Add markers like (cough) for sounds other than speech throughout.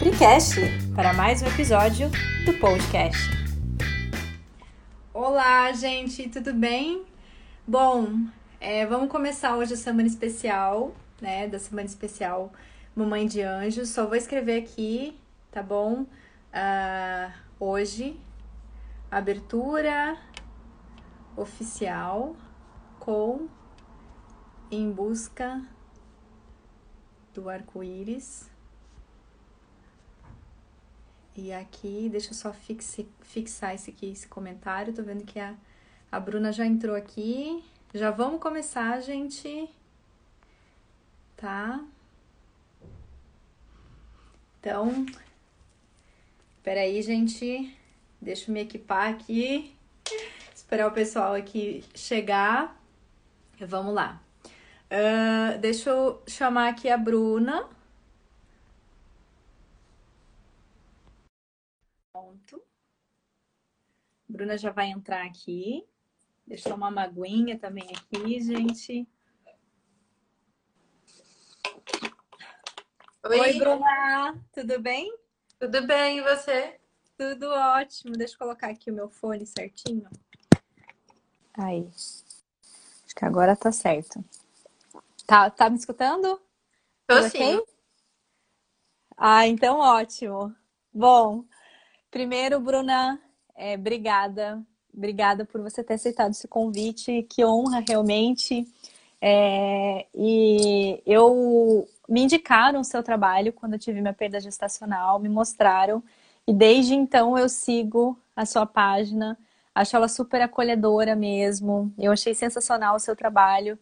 Precast para mais um episódio do podcast. Olá, gente, tudo bem? Bom, é, vamos começar hoje a semana especial, né? Da semana especial Mamãe de Anjos. Só vou escrever aqui, tá bom? Uh, hoje, abertura oficial com Em Busca do Arco-Íris. E aqui, deixa eu só fixe, fixar esse aqui, esse comentário. Tô vendo que a, a Bruna já entrou aqui. Já vamos começar, gente. Tá? Então, peraí, gente. Deixa eu me equipar aqui. Esperar o pessoal aqui chegar. Vamos lá. Uh, deixa eu chamar aqui a Bruna. Pronto. Bruna já vai entrar aqui. Deixa eu tomar uma aguinha também aqui, gente. Oi, Oi Bruna. Tudo bem? Tudo bem, e você? Tudo ótimo. Deixa eu colocar aqui o meu fone certinho. Aí. Acho que agora tá certo. Tá, tá me escutando? Tô sim. Ah, então ótimo. Bom, primeiro, Bruna, é, obrigada. Obrigada por você ter aceitado esse convite. Que honra, realmente. É, e eu me indicaram o seu trabalho quando eu tive minha perda gestacional, me mostraram. E desde então eu sigo a sua página. Acho ela super acolhedora mesmo. Eu achei sensacional o seu trabalho.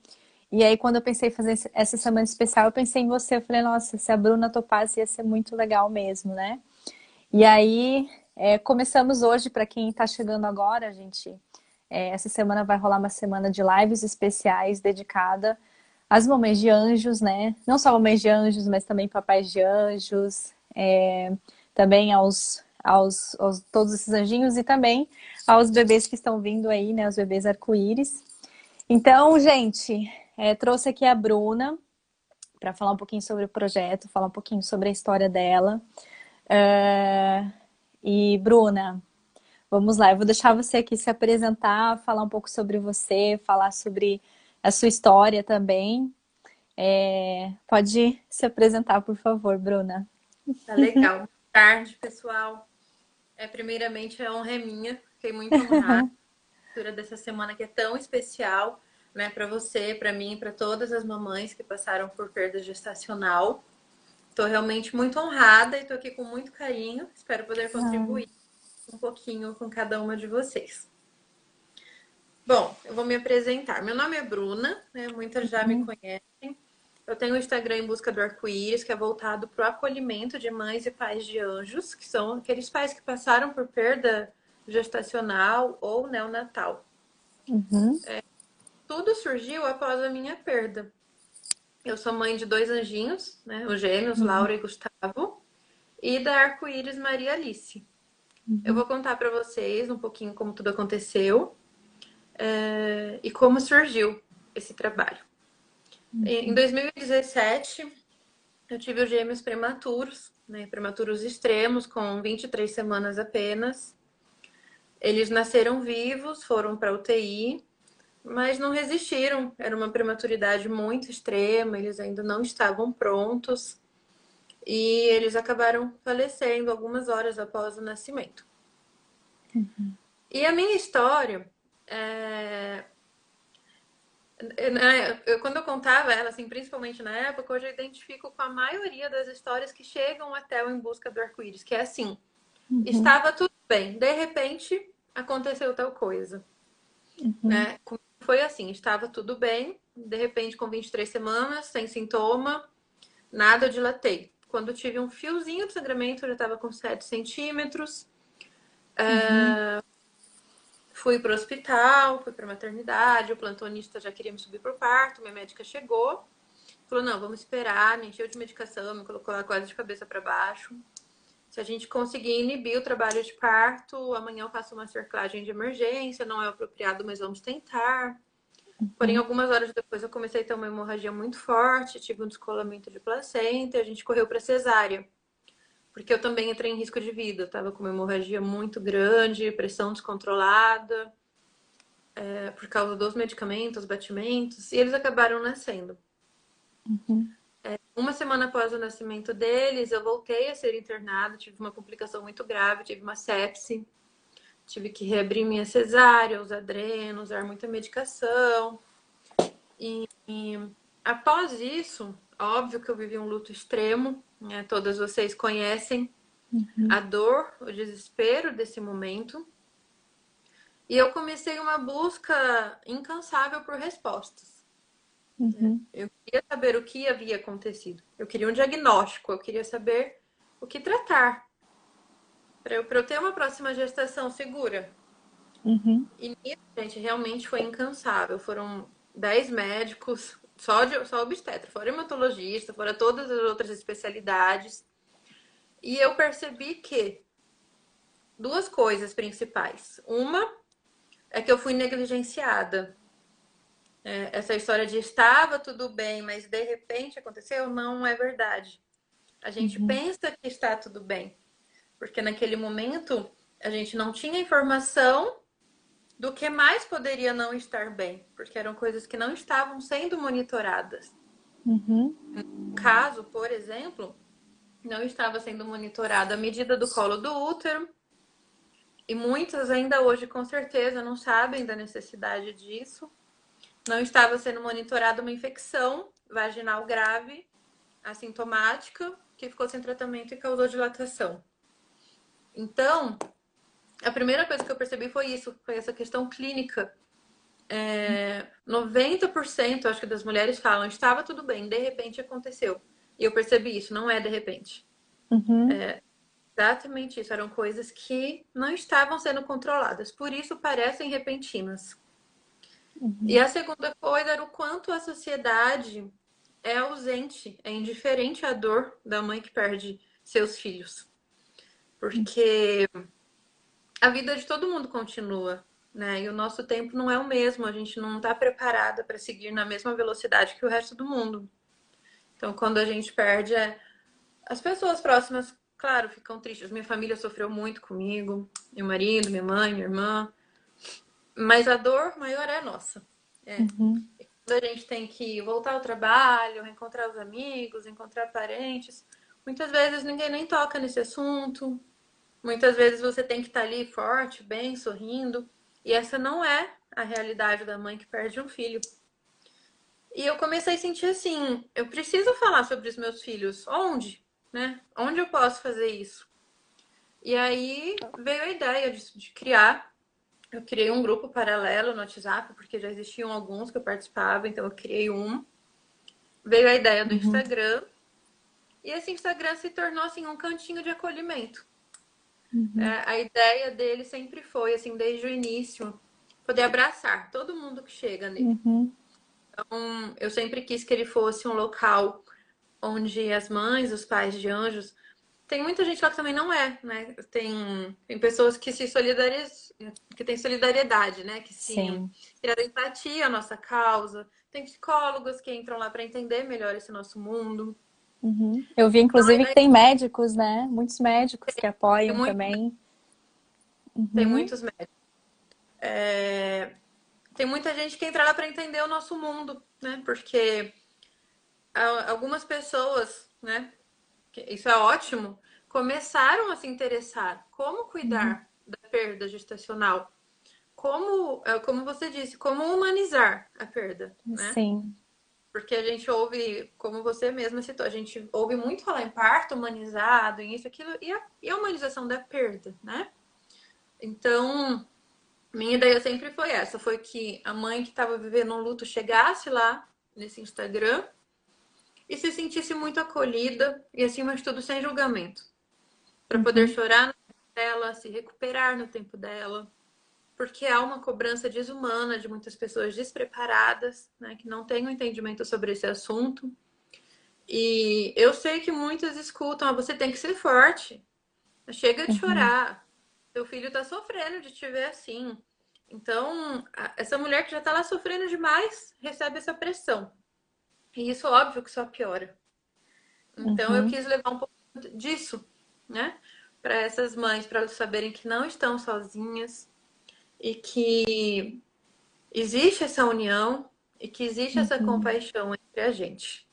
E aí, quando eu pensei em fazer essa semana especial, eu pensei em você. Eu falei, nossa, se a Bruna topasse, ia ser muito legal mesmo, né? E aí, é, começamos hoje, para quem está chegando agora, gente. É, essa semana vai rolar uma semana de lives especiais dedicada às mamães de anjos, né? Não só mamães de anjos, mas também papais de anjos, é, também aos, aos, aos todos esses anjinhos e também aos bebês que estão vindo aí, né? Os bebês arco-íris. Então, gente, é, trouxe aqui a Bruna para falar um pouquinho sobre o projeto, falar um pouquinho sobre a história dela. Uh, e Bruna, vamos lá, eu vou deixar você aqui se apresentar, falar um pouco sobre você, falar sobre a sua história também. É, pode se apresentar, por favor, Bruna. Tá legal. Boa tarde, pessoal. É, primeiramente, a honra é minha. Fiquei muito honrada dessa semana que é tão especial né, para você, para mim, para todas as mamães que passaram por perda gestacional. Estou realmente muito honrada e estou aqui com muito carinho. Espero poder contribuir ah. um pouquinho com cada uma de vocês. Bom, eu vou me apresentar. Meu nome é Bruna, né? muitas já uhum. me conhecem. Eu tenho o Instagram em busca do arco-íris, que é voltado para o acolhimento de mães e pais de anjos, que são aqueles pais que passaram por perda gestacional ou neonatal. Uhum. É, tudo surgiu após a minha perda. Eu sou mãe de dois anjinhos, né? Os gêmeos, uhum. Laura e Gustavo, e da arco-íris Maria Alice. Uhum. Eu vou contar para vocês um pouquinho como tudo aconteceu é, e como surgiu esse trabalho. Uhum. Em 2017, eu tive os gêmeos prematuros, né? Prematuros extremos, com 23 semanas apenas. Eles nasceram vivos, foram para UTI mas não resistiram. Era uma prematuridade muito extrema, eles ainda não estavam prontos e eles acabaram falecendo algumas horas após o nascimento. Uhum. E a minha história, é... eu, quando eu contava ela, assim, principalmente na época, hoje eu identifico com a maioria das histórias que chegam até o Em Busca do Arco-Íris, que é assim, uhum. estava tudo bem, de repente aconteceu tal coisa. Uhum. Né? Foi assim, estava tudo bem, de repente com 23 semanas, sem sintoma, nada eu dilatei. Quando tive um fiozinho de sangramento, eu já estava com 7 centímetros. Uhum. Uh, fui para o hospital, fui para a maternidade, o plantonista já queria me subir para o parto, minha médica chegou, falou, não, vamos esperar, me encheu de medicação, me colocou lá quase de cabeça para baixo. Se a gente conseguir inibir o trabalho de parto, amanhã eu faço uma cerclagem de emergência, não é apropriado, mas vamos tentar. Porém, uhum. algumas horas depois eu comecei a ter uma hemorragia muito forte, tive um descolamento de placenta, e a gente correu para cesárea. porque eu também entrei em risco de vida. Eu tava com uma hemorragia muito grande, pressão descontrolada, é, por causa dos medicamentos, batimentos, e eles acabaram nascendo. Uhum. Uma semana após o nascimento deles, eu voltei a ser internada, tive uma complicação muito grave, tive uma sepse, tive que reabrir minha cesárea, usar dreno, usar muita medicação. E, e após isso, óbvio que eu vivi um luto extremo, né? todas vocês conhecem uhum. a dor, o desespero desse momento. E eu comecei uma busca incansável por respostas. Uhum. Eu queria saber o que havia acontecido. Eu queria um diagnóstico, eu queria saber o que tratar. Para eu, eu ter uma próxima gestação segura. Uhum. E nisso, gente, realmente foi incansável. Foram 10 médicos, só, de, só obstetra, fora hematologista, fora todas as outras especialidades. E eu percebi que duas coisas principais. Uma é que eu fui negligenciada é, essa história de estava tudo bem, mas de repente aconteceu, não é verdade. A gente uhum. pensa que está tudo bem, porque naquele momento a gente não tinha informação do que mais poderia não estar bem, porque eram coisas que não estavam sendo monitoradas. Uhum. No caso, por exemplo, não estava sendo monitorada a medida do colo do útero, e muitas ainda hoje, com certeza, não sabem da necessidade disso não estava sendo monitorada uma infecção vaginal grave, assintomática, que ficou sem tratamento e causou dilatação. Então, a primeira coisa que eu percebi foi isso, foi essa questão clínica. É, 90% acho que das mulheres falam, estava tudo bem, de repente aconteceu. E eu percebi isso, não é de repente. Uhum. É, exatamente isso, eram coisas que não estavam sendo controladas, por isso parecem repentinas. Uhum. E a segunda coisa era o quanto a sociedade é ausente, é indiferente à dor da mãe que perde seus filhos. Porque a vida de todo mundo continua, né? E o nosso tempo não é o mesmo, a gente não está preparada para seguir na mesma velocidade que o resto do mundo. Então, quando a gente perde, é... as pessoas próximas, claro, ficam tristes. Minha família sofreu muito comigo, meu marido, minha mãe, minha irmã. Mas a dor maior é a nossa. É. Uhum. Quando a gente tem que voltar ao trabalho, encontrar os amigos, encontrar parentes, muitas vezes ninguém nem toca nesse assunto. Muitas vezes você tem que estar ali forte, bem, sorrindo. E essa não é a realidade da mãe que perde um filho. E eu comecei a sentir assim, eu preciso falar sobre os meus filhos. Onde? Né? Onde eu posso fazer isso? E aí veio a ideia de, de criar eu criei um grupo paralelo no WhatsApp, porque já existiam alguns que eu participava, então eu criei um. Veio a ideia do uhum. Instagram. E esse Instagram se tornou assim um cantinho de acolhimento. Uhum. É, a ideia dele sempre foi, assim, desde o início, poder abraçar todo mundo que chega nele. Uhum. Então, eu sempre quis que ele fosse um local onde as mães, os pais de anjos tem muita gente lá que também não é, né? Tem, tem pessoas que se solidarizam, que tem solidariedade, né? Que se criaram empatia à nossa causa. Tem psicólogos que entram lá para entender melhor esse nosso mundo. Uhum. Eu vi, inclusive, que tem médicos, né? Muitos médicos que apoiam tem também. Uhum. Tem muitos médicos. É... Tem muita gente que entra lá para entender o nosso mundo, né? Porque algumas pessoas, né? Isso é ótimo, começaram a se interessar como cuidar uhum. da perda gestacional. Como, é, como você disse, como humanizar a perda, né? Sim. Porque a gente ouve, como você mesma citou, a gente ouve muito falar em parto humanizado, em isso, aquilo, e a, e a humanização da perda, né? Então, minha ideia sempre foi essa, foi que a mãe que estava vivendo um luto chegasse lá nesse Instagram e se sentisse muito acolhida e, acima de tudo, sem julgamento. Para poder uhum. chorar no tempo dela, se recuperar no tempo dela. Porque há uma cobrança desumana de muitas pessoas despreparadas, né, que não têm um entendimento sobre esse assunto. E eu sei que muitas escutam: ah, você tem que ser forte, chega de uhum. chorar, seu filho está sofrendo de te ver assim. Então, essa mulher que já está lá sofrendo demais recebe essa pressão. E isso, óbvio, que só piora. Então, uhum. eu quis levar um pouco disso né? Para essas mães, para elas saberem que não estão sozinhas e que existe essa união e que existe uhum. essa compaixão entre a gente.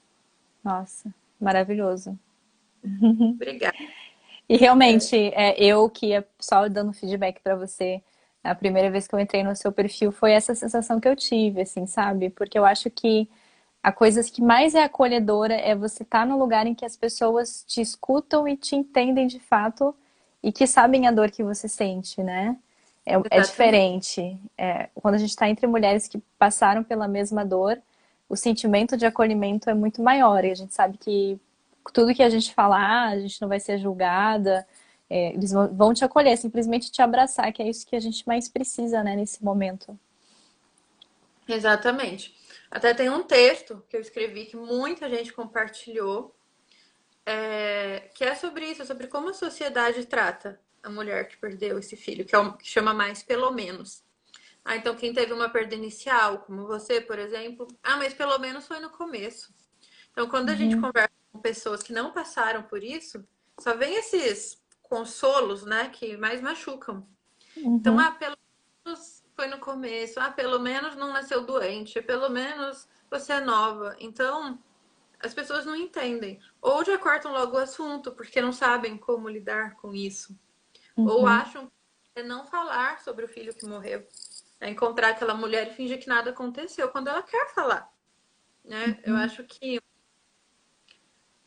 Nossa, maravilhoso. Obrigada. (laughs) E realmente, é, eu que ia só dando feedback para você, a primeira vez que eu entrei no seu perfil foi essa sensação que eu tive, assim, sabe? Porque eu acho que a coisa que mais é acolhedora é você estar tá no lugar em que as pessoas te escutam e te entendem de fato e que sabem a dor que você sente, né? É, é diferente. É, quando a gente está entre mulheres que passaram pela mesma dor, o sentimento de acolhimento é muito maior. E a gente sabe que tudo que a gente falar, a gente não vai ser julgada, é, eles vão te acolher, simplesmente te abraçar, que é isso que a gente mais precisa, né, nesse momento. Exatamente. Até tem um texto que eu escrevi que muita gente compartilhou, é, que é sobre isso, sobre como a sociedade trata a mulher que perdeu esse filho, que, é o, que chama mais pelo menos. Ah, então quem teve uma perda inicial, como você, por exemplo, ah, mas pelo menos foi no começo. Então, quando a uhum. gente conversa com pessoas que não passaram por isso, só vem esses consolos, né, que mais machucam. Uhum. Então, ah, pelo menos foi no começo, ah, pelo menos não nasceu doente, pelo menos você é nova. Então, as pessoas não entendem. Ou já cortam logo o assunto, porque não sabem como lidar com isso. Uhum. Ou acham que é não falar sobre o filho que morreu. É encontrar aquela mulher e fingir que nada aconteceu quando ela quer falar. Né? Uhum. Eu acho que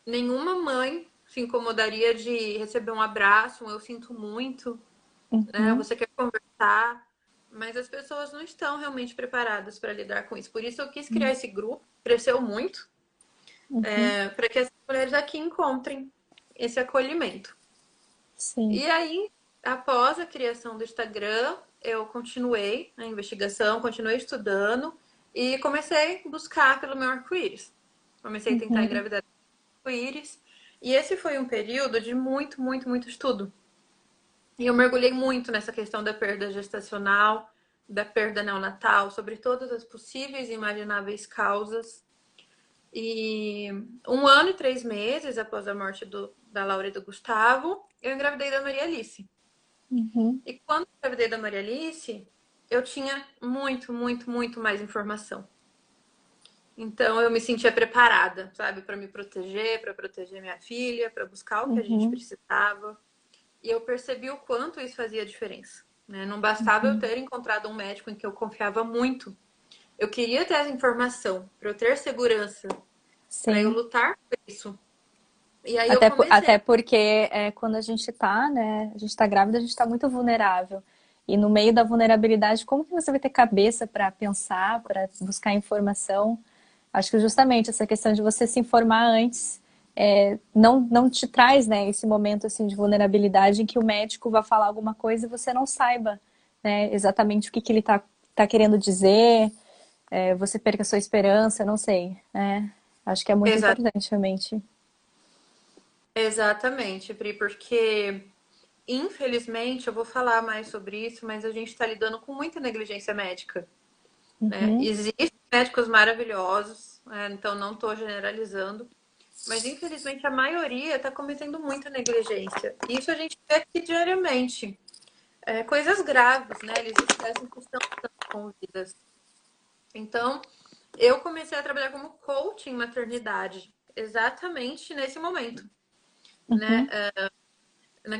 nenhuma mãe se incomodaria de receber um abraço, um eu sinto muito, uhum. né? Você quer conversar, mas as pessoas não estão realmente preparadas para lidar com isso. Por isso eu quis criar uhum. esse grupo, cresceu muito, uhum. é, para que as mulheres aqui encontrem esse acolhimento. Sim. E aí, após a criação do Instagram, eu continuei a investigação, continuei estudando e comecei a buscar pelo meu arco-íris. Comecei a tentar uhum. engravidar arco-íris e esse foi um período de muito, muito, muito estudo. E eu mergulhei muito nessa questão da perda gestacional, da perda neonatal, sobre todas as possíveis e imagináveis causas. E um ano e três meses após a morte do, da Laura e do Gustavo, eu engravidei da Maria Alice. Uhum. E quando eu engravidei da Maria Alice, eu tinha muito, muito, muito mais informação. Então eu me sentia preparada, sabe, para me proteger, para proteger minha filha, para buscar o que uhum. a gente uhum. precisava. E eu percebi o quanto isso fazia diferença. Né? Não bastava uhum. eu ter encontrado um médico em que eu confiava muito. Eu queria ter essa informação para eu ter segurança, para eu lutar por isso. E aí até, comecei... até porque é, quando a gente está, né, a gente está grávida, a gente está muito vulnerável. E no meio da vulnerabilidade, como que você vai ter cabeça para pensar, para buscar informação? Acho que justamente essa questão de você se informar antes é, não, não te traz né, esse momento assim, de vulnerabilidade em que o médico vai falar alguma coisa e você não saiba né, exatamente o que, que ele está tá querendo dizer, é, você perca a sua esperança, não sei. Né? Acho que é muito Exato. importante, realmente. Exatamente, Pri, porque infelizmente eu vou falar mais sobre isso, mas a gente está lidando com muita negligência médica. Né? Uhum. Né? Existem médicos maravilhosos, né? então não estou generalizando, mas infelizmente a maioria está cometendo muita negligência. Isso a gente vê aqui diariamente. É, coisas graves, né? Eles esquecem que estão com vidas. Então, eu comecei a trabalhar como coach em maternidade, exatamente nesse momento. Uhum. Né? É,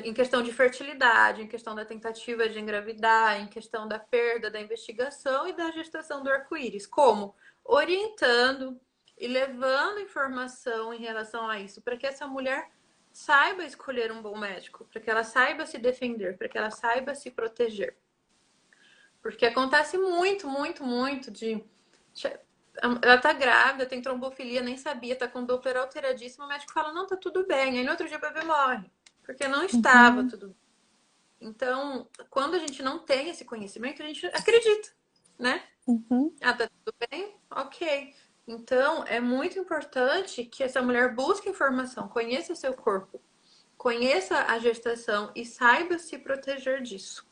em questão de fertilidade, em questão da tentativa de engravidar, em questão da perda, da investigação e da gestação do arco-íris. Como? Orientando e levando informação em relação a isso, para que essa mulher saiba escolher um bom médico, para que ela saiba se defender, para que ela saiba se proteger. Porque acontece muito, muito, muito de. Ela tá grávida, tem trombofilia, nem sabia, tá com Doppler alteradíssimo, o médico fala, não, tá tudo bem. Aí no outro dia o bebê morre porque não estava uhum. tudo. Então, quando a gente não tem esse conhecimento, a gente acredita, né? Uhum. Ah, tá tudo bem? Ok. Então, é muito importante que essa mulher busque informação, conheça seu corpo, conheça a gestação e saiba se proteger disso.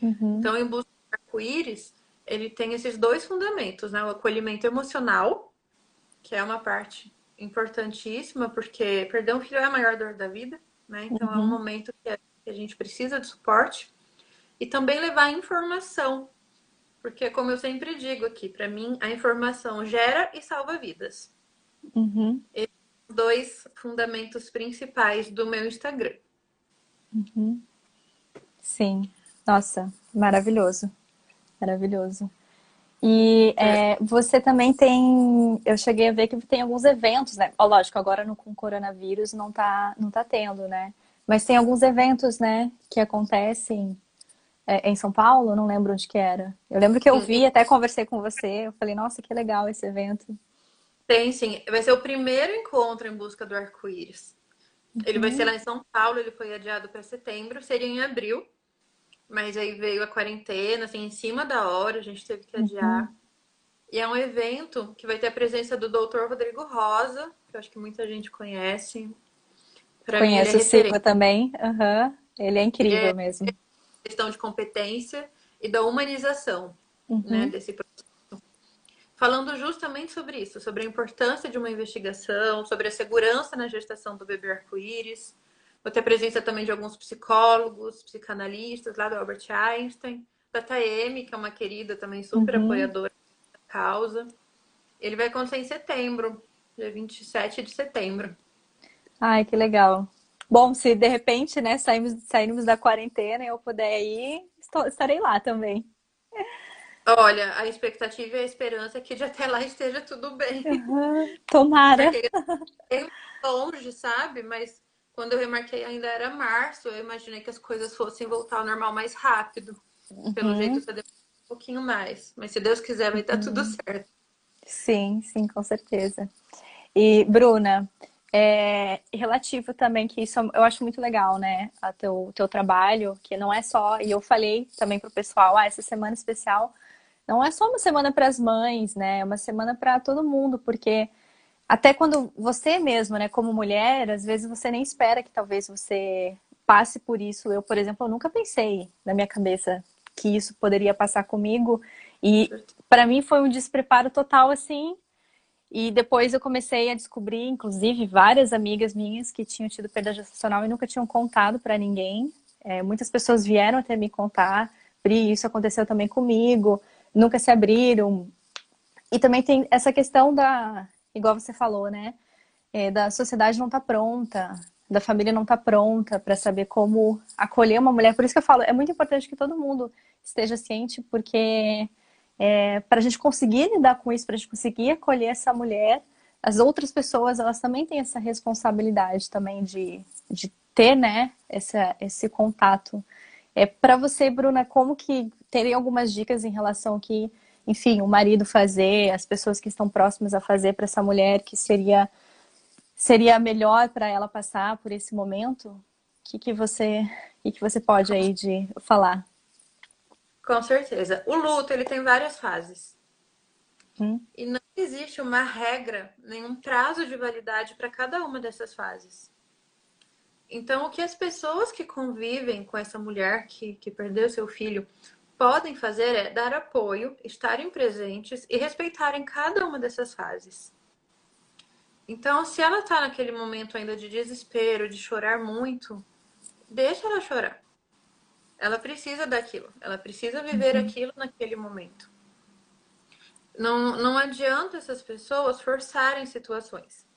Uhum. Então, em busca do arco-íris, ele tem esses dois fundamentos, né? O acolhimento emocional, que é uma parte importantíssima, porque perder um filho é a maior dor da vida né? Então uhum. é um uhum. momento que a gente precisa de suporte e também levar informação, porque como eu sempre digo aqui, para mim a informação gera e salva vidas. Uhum. Esses dois fundamentos principais do meu Instagram. Uhum. Sim, nossa, maravilhoso, maravilhoso. E é, você também tem, eu cheguei a ver que tem alguns eventos, né? Ó, lógico, agora no, com o coronavírus não tá, não tá tendo, né? Mas tem alguns eventos, né, que acontecem é, em São Paulo, não lembro onde que era. Eu lembro que eu vi, até conversei com você, eu falei, nossa, que legal esse evento. Tem sim, vai ser o primeiro encontro em busca do arco-íris. Uhum. Ele vai ser lá em São Paulo, ele foi adiado para setembro, seria em abril. Mas aí veio a quarentena, assim, em cima da hora, a gente teve que adiar. Uhum. E é um evento que vai ter a presença do Dr. Rodrigo Rosa, que eu acho que muita gente conhece. Pra Conheço mim, é o Silva também. Uhum. Ele é incrível é, mesmo. Questão de competência e da humanização uhum. né, desse processo. Falando justamente sobre isso, sobre a importância de uma investigação, sobre a segurança na gestação do bebê arco-íris, Vou ter a presença também de alguns psicólogos, psicanalistas lá do Albert Einstein, da Taeme, que é uma querida também super uhum. apoiadora da causa. Ele vai acontecer em setembro, dia 27 de setembro. Ai, que legal. Bom, se de repente, né, saímos, saímos da quarentena e eu puder ir, estou, estarei lá também. Olha, a expectativa e a esperança é que de até lá esteja tudo bem. Uhum. Tomara. É longe, sabe? Mas quando eu remarquei ainda era março, eu imaginei que as coisas fossem voltar ao normal mais rápido. Uhum. Pelo jeito, você demora um pouquinho mais. Mas se Deus quiser, vai estar uhum. tudo certo. Sim, sim, com certeza. E, Bruna, é, relativo também, que isso eu acho muito legal, né? A teu, teu trabalho, que não é só, e eu falei também pro pessoal, ah, essa semana especial não é só uma semana para as mães, né? É uma semana para todo mundo, porque até quando você mesmo, né, como mulher, às vezes você nem espera que talvez você passe por isso. Eu, por exemplo, eu nunca pensei na minha cabeça que isso poderia passar comigo. E para mim foi um despreparo total assim. E depois eu comecei a descobrir, inclusive, várias amigas minhas que tinham tido perda gestacional e nunca tinham contado para ninguém. É, muitas pessoas vieram até me contar, Pri, isso aconteceu também comigo, nunca se abriram. E também tem essa questão da, igual você falou, né? É, da sociedade não tá pronta, da família não tá pronta para saber como acolher uma mulher. Por isso que eu falo, é muito importante que todo mundo esteja ciente, porque é, para a gente conseguir lidar com isso, para a gente conseguir acolher essa mulher, as outras pessoas, elas também têm essa responsabilidade também de, de ter, né, essa, esse contato. É, para você, Bruna, como que teria algumas dicas em relação que enfim, o marido fazer, as pessoas que estão próximas a fazer para essa mulher que seria seria melhor para ela passar por esse momento? O que, que você que, que você pode aí de falar? Com certeza. O luto ele tem várias fases. Hum. E não existe uma regra, nenhum prazo de validade para cada uma dessas fases. Então, o que as pessoas que convivem com essa mulher que, que perdeu seu filho podem fazer é dar apoio, estarem presentes e respeitarem cada uma dessas fases. Então, se ela está naquele momento ainda de desespero, de chorar muito, deixa ela chorar. Ela precisa daquilo, ela precisa viver uhum. aquilo naquele momento. Não, não adianta essas pessoas forçarem situações.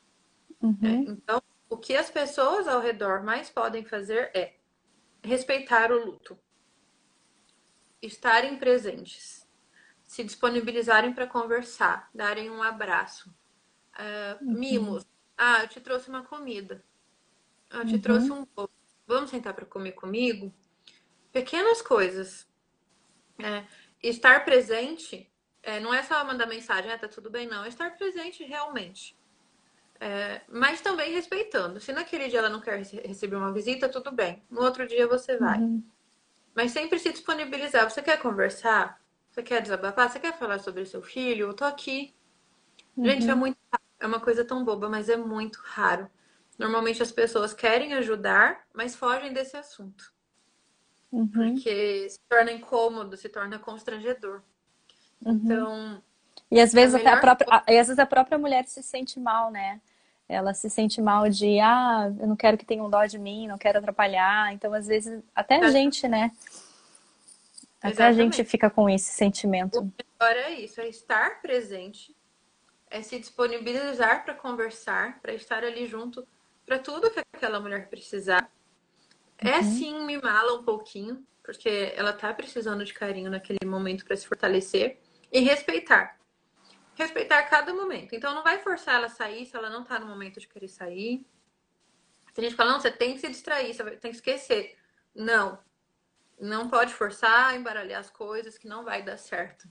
Uhum. É, então, o que as pessoas ao redor mais podem fazer é respeitar o luto estarem presentes, se disponibilizarem para conversar, darem um abraço. Uh, uhum. Mimos. Ah, eu te trouxe uma comida. Eu te uhum. trouxe um bolo. Vamos sentar para comer comigo? Pequenas coisas. É, estar presente é, não é só mandar mensagem, ah, tá tudo bem, não. É estar presente realmente. É, mas também respeitando. Se naquele dia ela não quer receber uma visita, tudo bem. No outro dia você vai. Uhum. Mas sempre se disponibilizar. Você quer conversar? Você quer desabafar? Você quer falar sobre seu filho? Eu tô aqui. Uhum. Gente, é muito É uma coisa tão boba, mas é muito raro. Normalmente as pessoas querem ajudar, mas fogem desse assunto. Uhum. Porque se torna incômodo, se torna constrangedor. Uhum. Então. E às vezes até a própria. E às vezes a própria mulher se sente mal, né? ela se sente mal de, ah, eu não quero que tenham dó de mim, não quero atrapalhar. Então, às vezes, até a gente, né? Até Exatamente. a gente fica com esse sentimento. O melhor é isso, é estar presente, é se disponibilizar para conversar, para estar ali junto para tudo que aquela mulher precisar. É uhum. sim mimá-la um pouquinho, porque ela tá precisando de carinho naquele momento para se fortalecer e respeitar. Respeitar cada momento. Então não vai forçar ela a sair se ela não tá no momento de querer sair. Tem gente que fala, não, você tem que se distrair, você tem que esquecer. Não. Não pode forçar, embaralhar as coisas, que não vai dar certo.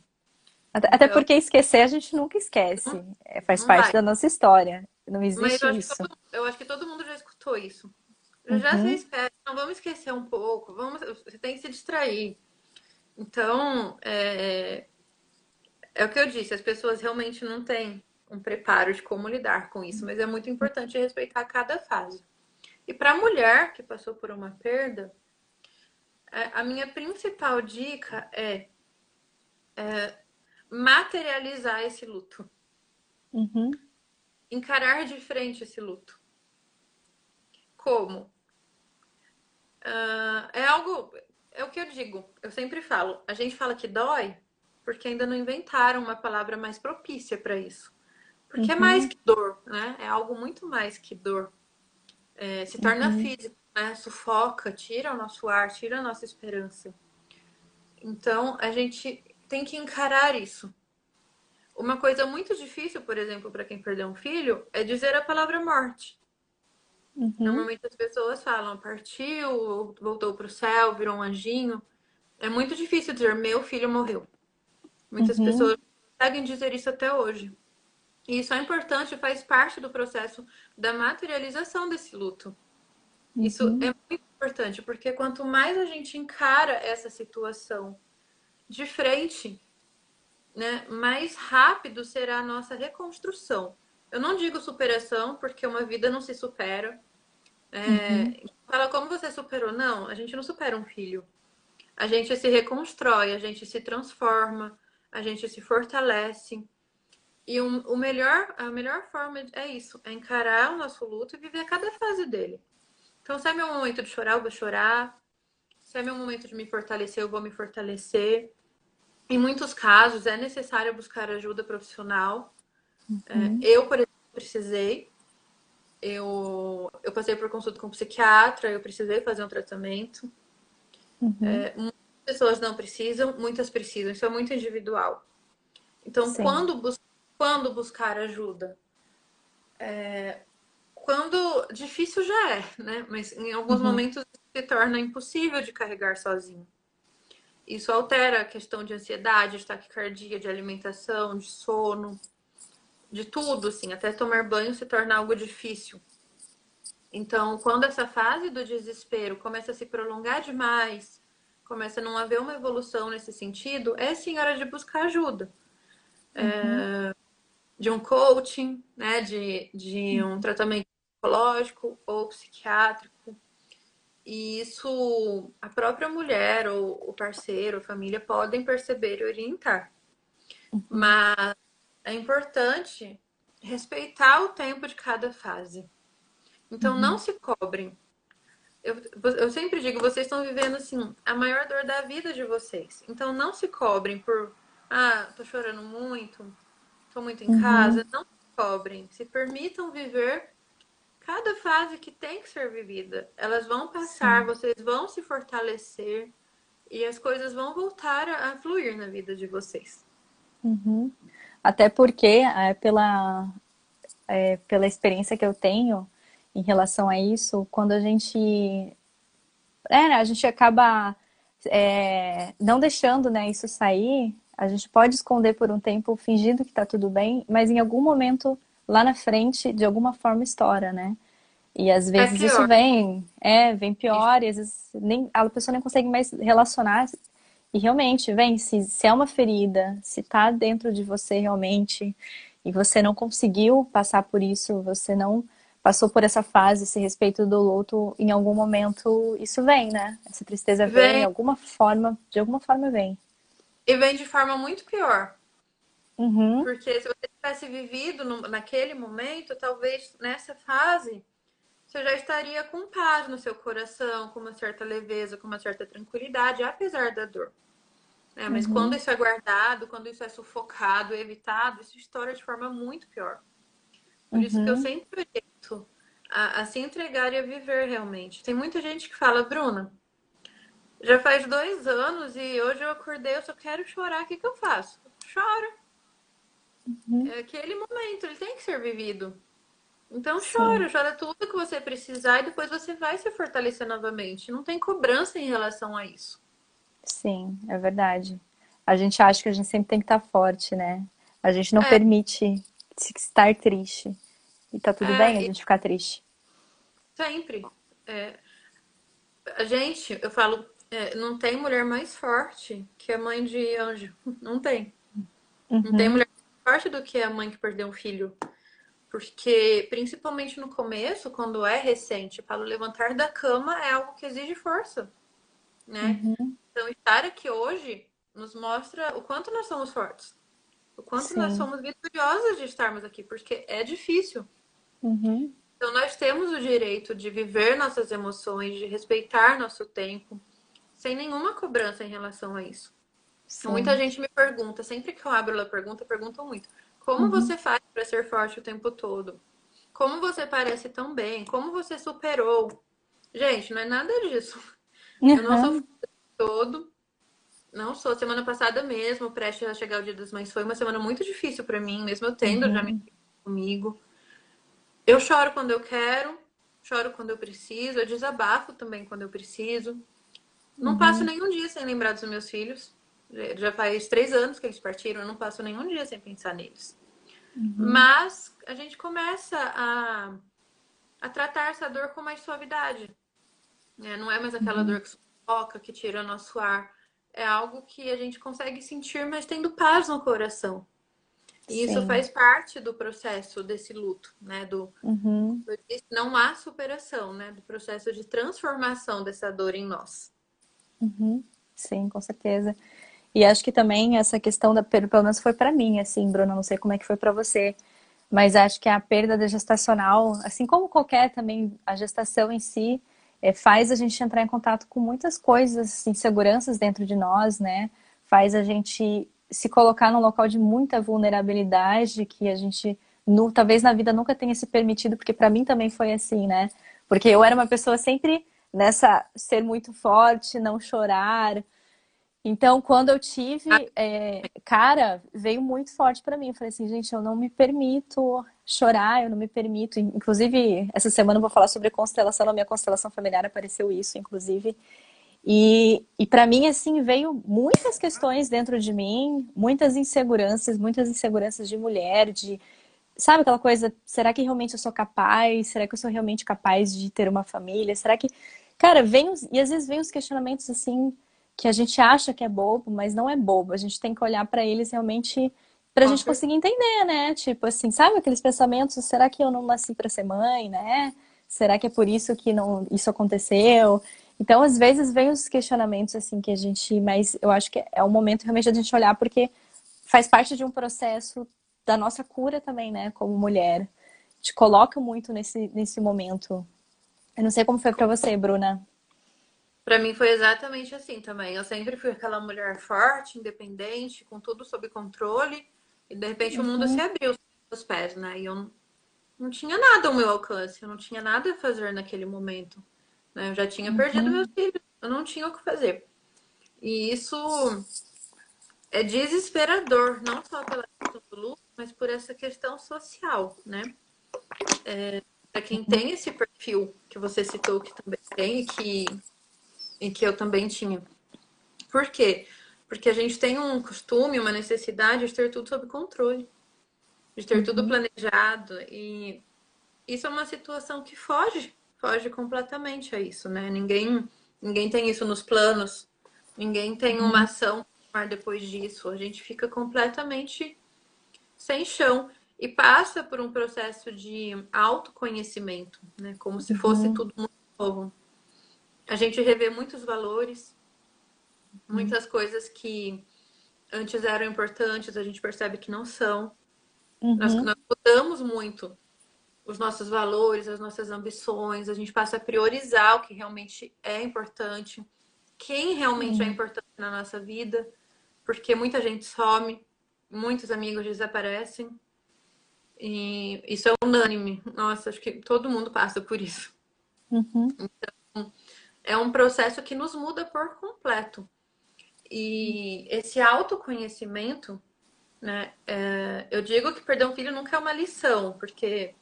Até, porque esquecer a gente nunca esquece. É, faz parte vai. da nossa história. Não existe eu isso. Todo, eu acho que todo mundo já escutou isso. Uhum. Já se esquece, não vamos esquecer um pouco, vamos, você tem que se distrair. Então, é, é o que eu disse, as pessoas realmente não têm um preparo de como lidar com isso, mas é muito importante respeitar cada fase. E para a mulher que passou por uma perda, é, a minha principal dica é, é materializar esse luto. Uhum. Encarar de frente esse luto. Como? Uh, é algo. É o que eu digo, eu sempre falo. A gente fala que dói porque ainda não inventaram uma palavra mais propícia para isso. Porque é uhum. é mais que dor, né? É algo muito mais que dor. É, se torna uhum. físico, né? Sufoca, tira o nosso ar, tira a nossa esperança. Então, a gente tem que encarar isso. Uma coisa muito difícil, por exemplo, para quem perdeu um filho, é dizer a palavra morte. Uhum. Normalmente as pessoas falam, partiu, voltou para o céu, virou um anjinho. É muito difícil dizer, meu filho morreu. Muitas uhum. pessoas conseguem dizer isso até hoje. E isso é importante, faz parte do processo da materialização desse luto. Uhum. Isso é muito importante, porque quanto mais a gente encara essa situação de frente, né, mais rápido será a nossa reconstrução. Eu não digo superação, porque uma vida não se supera. É, uhum. Fala como você superou. Não, a gente não supera um filho. A gente se reconstrói, a gente se transforma, a gente se fortalece. E um, o melhor, a melhor forma é isso, é encarar o nosso luto e viver cada fase dele. Então, se é meu momento de chorar, eu vou chorar. Se é meu momento de me fortalecer, eu vou me fortalecer. Em muitos casos, é necessário buscar ajuda profissional. Uhum. É, eu, por exemplo, precisei. Eu, eu passei por consulta com um psiquiatra, eu precisei fazer um tratamento. Uhum. É, muitas pessoas não precisam, muitas precisam. Isso é muito individual. Então, quando, bus quando buscar ajuda? É, quando difícil já é, né? Mas em alguns uhum. momentos se torna impossível de carregar sozinho. Isso altera a questão de ansiedade, de taquicardia, de alimentação, de sono, de tudo, assim, até tomar banho se torna algo difícil. Então, quando essa fase do desespero começa a se prolongar demais, começa a não haver uma evolução nesse sentido, é sim hora de buscar ajuda. Uhum. É, de um coaching, né, de, de um tratamento psicológico ou psiquiátrico, e isso a própria mulher ou o parceiro, a família podem perceber e orientar. Uhum. Mas é importante respeitar o tempo de cada fase. Então uhum. não se cobrem. Eu, eu sempre digo, vocês estão vivendo assim a maior dor da vida de vocês. Então não se cobrem por ah, tô chorando muito, tô muito em uhum. casa. Não se cobrem. Se permitam viver cada fase que tem que ser vivida. Elas vão passar, Sim. vocês vão se fortalecer e as coisas vão voltar a, fluir na vida de vocês. Uhum. Até porque, é, pela, é, pela experiência que eu tenho em relação a isso, quando a gente. É, né, a gente acaba é, não deixando né, isso sair, a gente pode esconder por um tempo, fingindo que está tudo bem, mas em algum momento lá na frente, de alguma forma, estoura, né? E às é vezes é isso vem, é, vem pior, e às vezes nem, a pessoa nem consegue mais relacionar. E realmente, vem, se, se é uma ferida, se tá dentro de você realmente, e você não conseguiu passar por isso, você não passou por essa fase, esse respeito do luto, em algum momento isso vem, né? Essa tristeza vem, vem alguma forma, de alguma forma vem. E vem de forma muito pior. Uhum. Porque se você tivesse vivido no, naquele momento, talvez nessa fase você já estaria com paz no seu coração, com uma certa leveza, com uma certa tranquilidade, apesar da dor. É, mas uhum. quando isso é guardado, quando isso é sufocado, evitado, isso estoura de forma muito pior. Por uhum. isso que eu uhum. sempre oriento a, a, se entregar e a viver realmente. Tem muita gente que fala, Bruna, já faz dois anos e hoje eu acordei, eu só quero chorar, o que, que eu faço? Chora. Uhum. É aquele momento, ele tem que ser vivido. Então chora, Sim. chora tudo que você precisar e depois você vai se fortalecer novamente. Não tem cobrança em relação a isso. Sim, é verdade. A gente acha que a gente sempre tem que estar forte, né? A gente não é. permite estar triste. E tá tudo é, bem a gente ficar triste. Sempre. É, a gente, eu falo, é, não tem mulher mais forte que a mãe de anjo. Não tem. Uhum. Não tem mulher mais forte do que a mãe que perdeu um filho. Porque, principalmente no começo, quando é recente, para o levantar da cama é algo que exige força, né? Uhum. Então, estar aqui hoje nos mostra o quanto nós somos fortes, o quanto Sim. nós somos vitoriosas de estarmos aqui, porque é difícil. Uhum. Então, nós temos o direito de viver nossas emoções, de respeitar nosso tempo, sem nenhuma cobrança em relação a isso. Sim. Muita gente me pergunta, sempre que eu abro a pergunta, perguntam muito como uhum. você faz para ser forte o tempo todo? Como você parece tão bem? Como você superou? Gente, não é nada disso. Uhum. (laughs) Eu não sou uhum. todo. Não sou. Semana passada mesmo, prestes a chegar o Dia das Mães, foi uma semana muito difícil para mim, mesmo eu tendo uhum. já me comigo. Eu choro quando eu quero, choro quando eu preciso, eu desabafo também quando eu preciso. Não uhum. passo nenhum dia sem lembrar dos meus filhos. Já faz três anos que eles partiram, eu não passo nenhum dia sem pensar neles. Uhum. Mas a gente começa a, a tratar essa dor com mais suavidade. É, não é mais aquela uhum. dor que sufoca, que tira nosso ar. É algo que a gente consegue sentir, mas tendo paz no coração. E Sim. isso faz parte do processo desse luto, né? Do, uhum. não há superação, né? Do processo de transformação dessa dor em nós. Uhum. Sim, com certeza. E acho que também essa questão da perda, pelo menos foi para mim, assim, Bruna, não sei como é que foi para você, mas acho que a perda da gestacional, assim como qualquer também, a gestação em si, é, faz a gente entrar em contato com muitas coisas, inseguranças dentro de nós, né? Faz a gente se colocar num local de muita vulnerabilidade que a gente, no, talvez na vida nunca tenha se permitido, porque para mim também foi assim, né? Porque eu era uma pessoa sempre nessa ser muito forte, não chorar, então, quando eu tive, ah. é, cara, veio muito forte para mim. Eu falei assim, gente, eu não me permito chorar, eu não me permito. Inclusive, essa semana eu vou falar sobre constelação, na minha constelação familiar apareceu isso, inclusive. E, e para mim, assim, veio muitas questões dentro de mim, muitas inseguranças, muitas inseguranças de mulher, de, sabe aquela coisa, será que realmente eu sou capaz? Será que eu sou realmente capaz de ter uma família? Será que, cara, vem, e às vezes vem os questionamentos assim, que a gente acha que é bobo, mas não é bobo. A gente tem que olhar para eles realmente para a gente conseguir entender, né? Tipo assim, sabe aqueles pensamentos? Será que eu não nasci para ser mãe, né? Será que é por isso que não isso aconteceu? Então, às vezes vem os questionamentos assim que a gente, mas eu acho que é o momento realmente a gente olhar porque faz parte de um processo da nossa cura também, né? Como mulher, te coloca muito nesse nesse momento. Eu não sei como foi para você, Bruna. Para mim foi exatamente assim também. Eu sempre fui aquela mulher forte, independente, com tudo sob controle, e de repente uhum. o mundo uhum. se abriu aos pés, né? E eu não tinha nada ao meu alcance, eu não tinha nada a fazer naquele momento. Né? Eu já tinha uhum. perdido meus filhos, eu não tinha o que fazer. E isso é desesperador, não só pela questão do luto, mas por essa questão social, né? É, para quem tem esse perfil que você citou que também tem, que e que eu também tinha. Por quê? Porque a gente tem um costume, uma necessidade de ter tudo sob controle, de ter uhum. tudo planejado. E isso é uma situação que foge, foge completamente a isso, né? Ninguém, ninguém tem isso nos planos, ninguém tem uma uhum. ação depois disso. A gente fica completamente sem chão e passa por um processo de autoconhecimento, né? Como se fosse uhum. tudo muito novo a gente revê muitos valores, muitas coisas que antes eram importantes, a gente percebe que não são. Uhum. Nós, nós mudamos muito os nossos valores, as nossas ambições, a gente passa a priorizar o que realmente é importante, quem realmente uhum. é importante na nossa vida, porque muita gente some, muitos amigos desaparecem. E isso é unânime. Nossa, acho que todo mundo passa por isso. Uhum. Então, é um processo que nos muda por completo. E esse autoconhecimento, né? É, eu digo que perder um filho nunca é uma lição, porque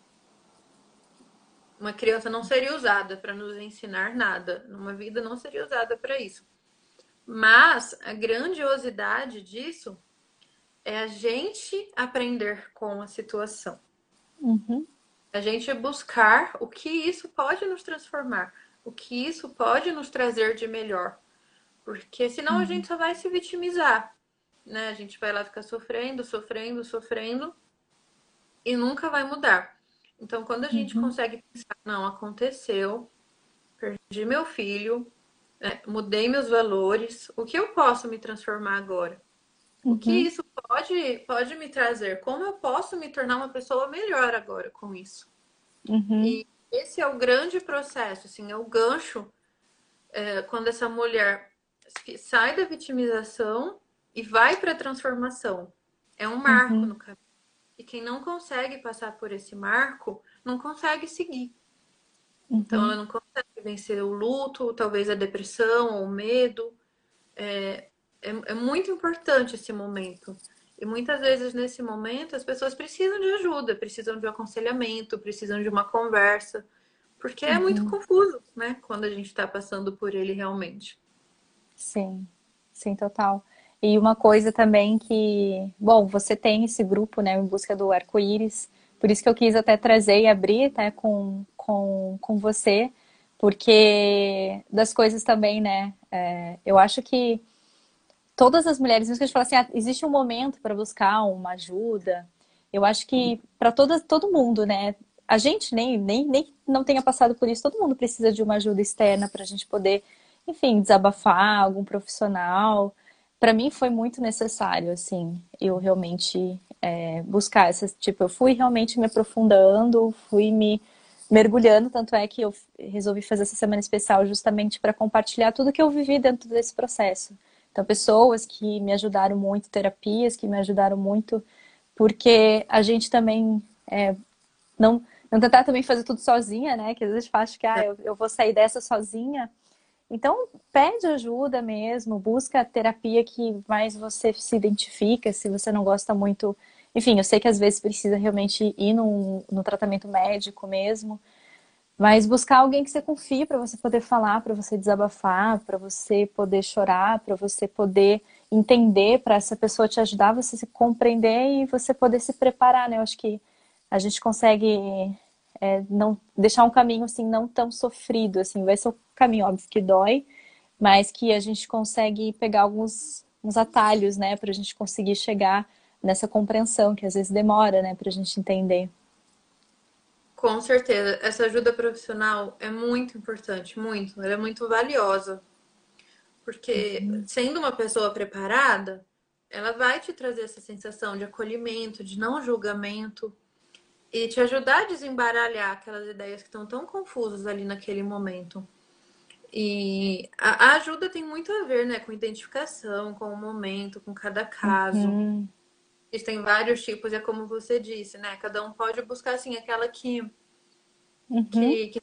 uma criança não seria usada para nos ensinar nada, uma vida não seria usada para isso. Mas a grandiosidade disso é a gente aprender com a situação. Uhum. A gente buscar o que isso pode nos transformar, o que isso pode nos trazer de melhor. Porque senão uhum. a gente só vai se vitimizar. Né? A gente vai lá ficar sofrendo, sofrendo, sofrendo e nunca vai mudar. Então, quando a gente uhum. consegue pensar, não, aconteceu, perdi meu filho, né? mudei meus valores, o que eu posso me transformar agora? Uhum. O que uhum. isso pode, pode me trazer? Como eu posso me tornar uma pessoa melhor agora com isso? Uhum. E esse é o grande processo, assim, é o gancho é, quando essa mulher sai da vitimização e vai para a transformação. É um marco uhum. no caminho. E quem não consegue passar por esse marco, não consegue seguir. Então, uhum. Então, ela não consegue vencer o luto, talvez a depressão ou o medo. É, é, é, muito importante esse momento. E muitas vezes, nesse momento, as pessoas precisam de ajuda, precisam de um aconselhamento, precisam de uma conversa, porque uhum. é muito uhum. confuso, né? Quando a gente está passando por ele realmente. Sim, sim, total. E uma coisa também que, bom, você tem esse grupo, né, em busca do arco-íris, por isso que eu quis até trazer e abrir até com, com, com você, porque das coisas também, né, é, eu acho que todas as mulheres, isso que a gente fala assim, ah, existe um momento para buscar uma ajuda, eu acho que para todo mundo, né, a gente nem, nem, nem não tenha passado por isso, todo mundo precisa de uma ajuda externa para a gente poder, enfim, desabafar, algum profissional, para mim foi muito necessário, assim, eu realmente é, buscar essa, tipo, eu fui realmente me aprofundando, fui me mergulhando, tanto é que eu resolvi fazer essa semana especial justamente para compartilhar tudo que eu vivi dentro desse processo. Então, pessoas que me ajudaram muito, terapias que me ajudaram muito, porque a gente também é, não, não tentar também fazer tudo sozinha, né? Que às vezes acha que ah, eu, eu vou sair dessa sozinha. Então, pede ajuda mesmo, busca a terapia que mais você se identifica, se você não gosta muito. Enfim, eu sei que às vezes precisa realmente ir no tratamento médico mesmo, mas buscar alguém que você confie para você poder falar, para você desabafar, para você poder chorar, para você poder entender, para essa pessoa te ajudar, você se compreender e você poder se preparar, né? Eu acho que a gente consegue é, não deixar um caminho assim não tão sofrido, assim, vai ser um caminho óbvio que dói, mas que a gente consegue pegar alguns uns atalhos, né, para a gente conseguir chegar nessa compreensão que às vezes demora, né, para a gente entender. Com certeza, essa ajuda profissional é muito importante, muito, ela é muito valiosa, porque uhum. sendo uma pessoa preparada, ela vai te trazer essa sensação de acolhimento, de não julgamento, e te ajudar a desembaralhar aquelas ideias que estão tão confusas ali naquele momento. E a, ajuda tem muito a ver, né, com identificação, com o momento, com cada caso. Uhum. Existem vários tipos, é como você disse, né? Cada um pode buscar assim aquela que uhum. que, que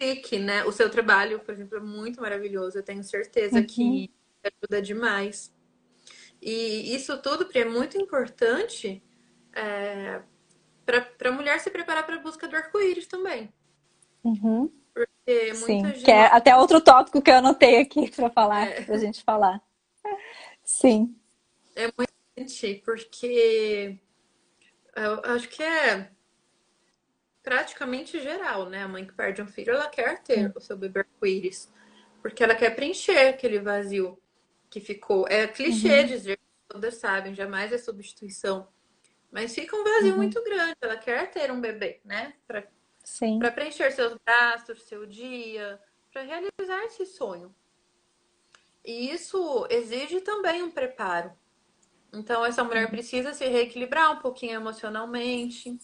fique, né? O seu trabalho, por exemplo, é muito maravilhoso. Eu tenho certeza uhum. que ajuda demais. E isso tudo é muito importante é, para a mulher se preparar para a busca do arco-íris também. Uhum. Porque Sim, gente... que é até outro tópico que eu anotei aqui para falar, é. para a gente falar. Sim. É muito importante, porque eu acho que é praticamente geral, né? A mãe que perde um filho, ela quer ter o seu bebê arco-íris, porque ela quer preencher aquele vazio que ficou. É clichê uhum. dizer, todas sabem, jamais é substituição mas fica um vazio uhum. muito grande. Ela quer ter um bebê, né? Para preencher seus gastos, seu dia, para realizar esse sonho. E isso exige também um preparo. Então, essa mulher precisa se reequilibrar um pouquinho emocionalmente.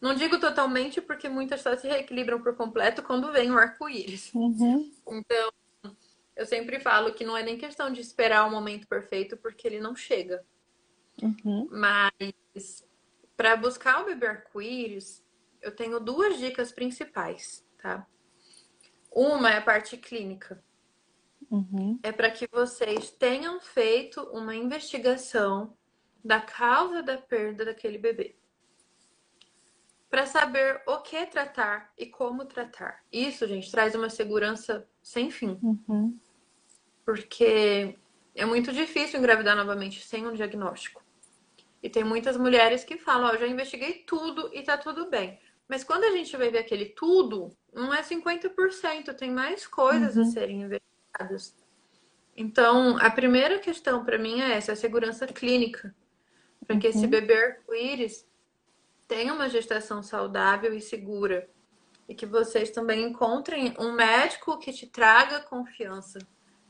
Não digo totalmente, porque muitas só se reequilibram por completo quando vem o arco-íris. Uhum. Então, eu sempre falo que não é nem questão de esperar o momento perfeito, porque ele não chega. Uhum. Mas, para buscar o bebê arco-íris, eu tenho duas dicas principais, tá? Uma é a parte clínica. Uhum. É para que vocês tenham feito uma investigação da causa da perda daquele bebê. Para saber o que tratar e como tratar. Isso, gente, traz uma segurança sem fim. Uhum. Porque é muito difícil engravidar novamente sem um diagnóstico. E tem muitas mulheres que falam: Ó, oh, já investiguei tudo e tá tudo bem. Mas quando a gente vai ver aquele tudo, não é 50%, tem mais coisas uhum. a serem investigadas. Então, a primeira questão para mim é essa, a segurança clínica. Para que uhum. esse bebê arco-íris tenha uma gestação saudável e segura. E que vocês também encontrem um médico que te traga confiança.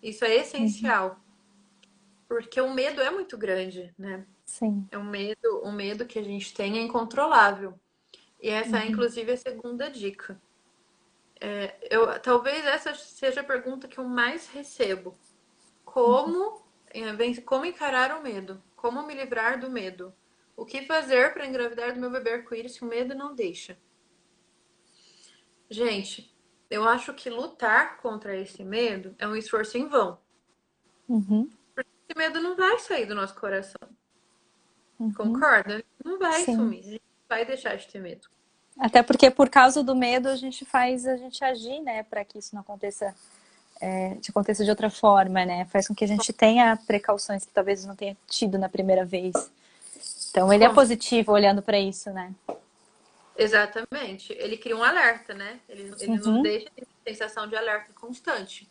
Isso é essencial. Uhum. Porque o medo é muito grande, né? Sim. É um medo, o medo que a gente tem é incontrolável. E essa uhum. é, inclusive, a segunda dica. É, eu, talvez essa seja a pergunta que eu mais recebo. Como, uhum. como encarar o medo? Como me livrar do medo? O que fazer para engravidar do meu bebê arco-íris se o medo não deixa? Gente, eu acho que lutar contra esse medo é um esforço em vão. Uhum. Porque esse medo não vai sair do nosso coração. Uhum. Concorda? Não vai Sim. sumir. A gente vai deixar de ter medo. Até porque por causa do medo a gente faz a gente agir, né, para que isso não aconteça, é, de aconteça de outra forma, né? Faz com que a gente tenha precauções que talvez não tenha tido na primeira vez. Então ele é positivo olhando para isso, né? Exatamente. Ele cria um alerta, né? Ele, ele uhum. não deixa ter sensação de alerta constante.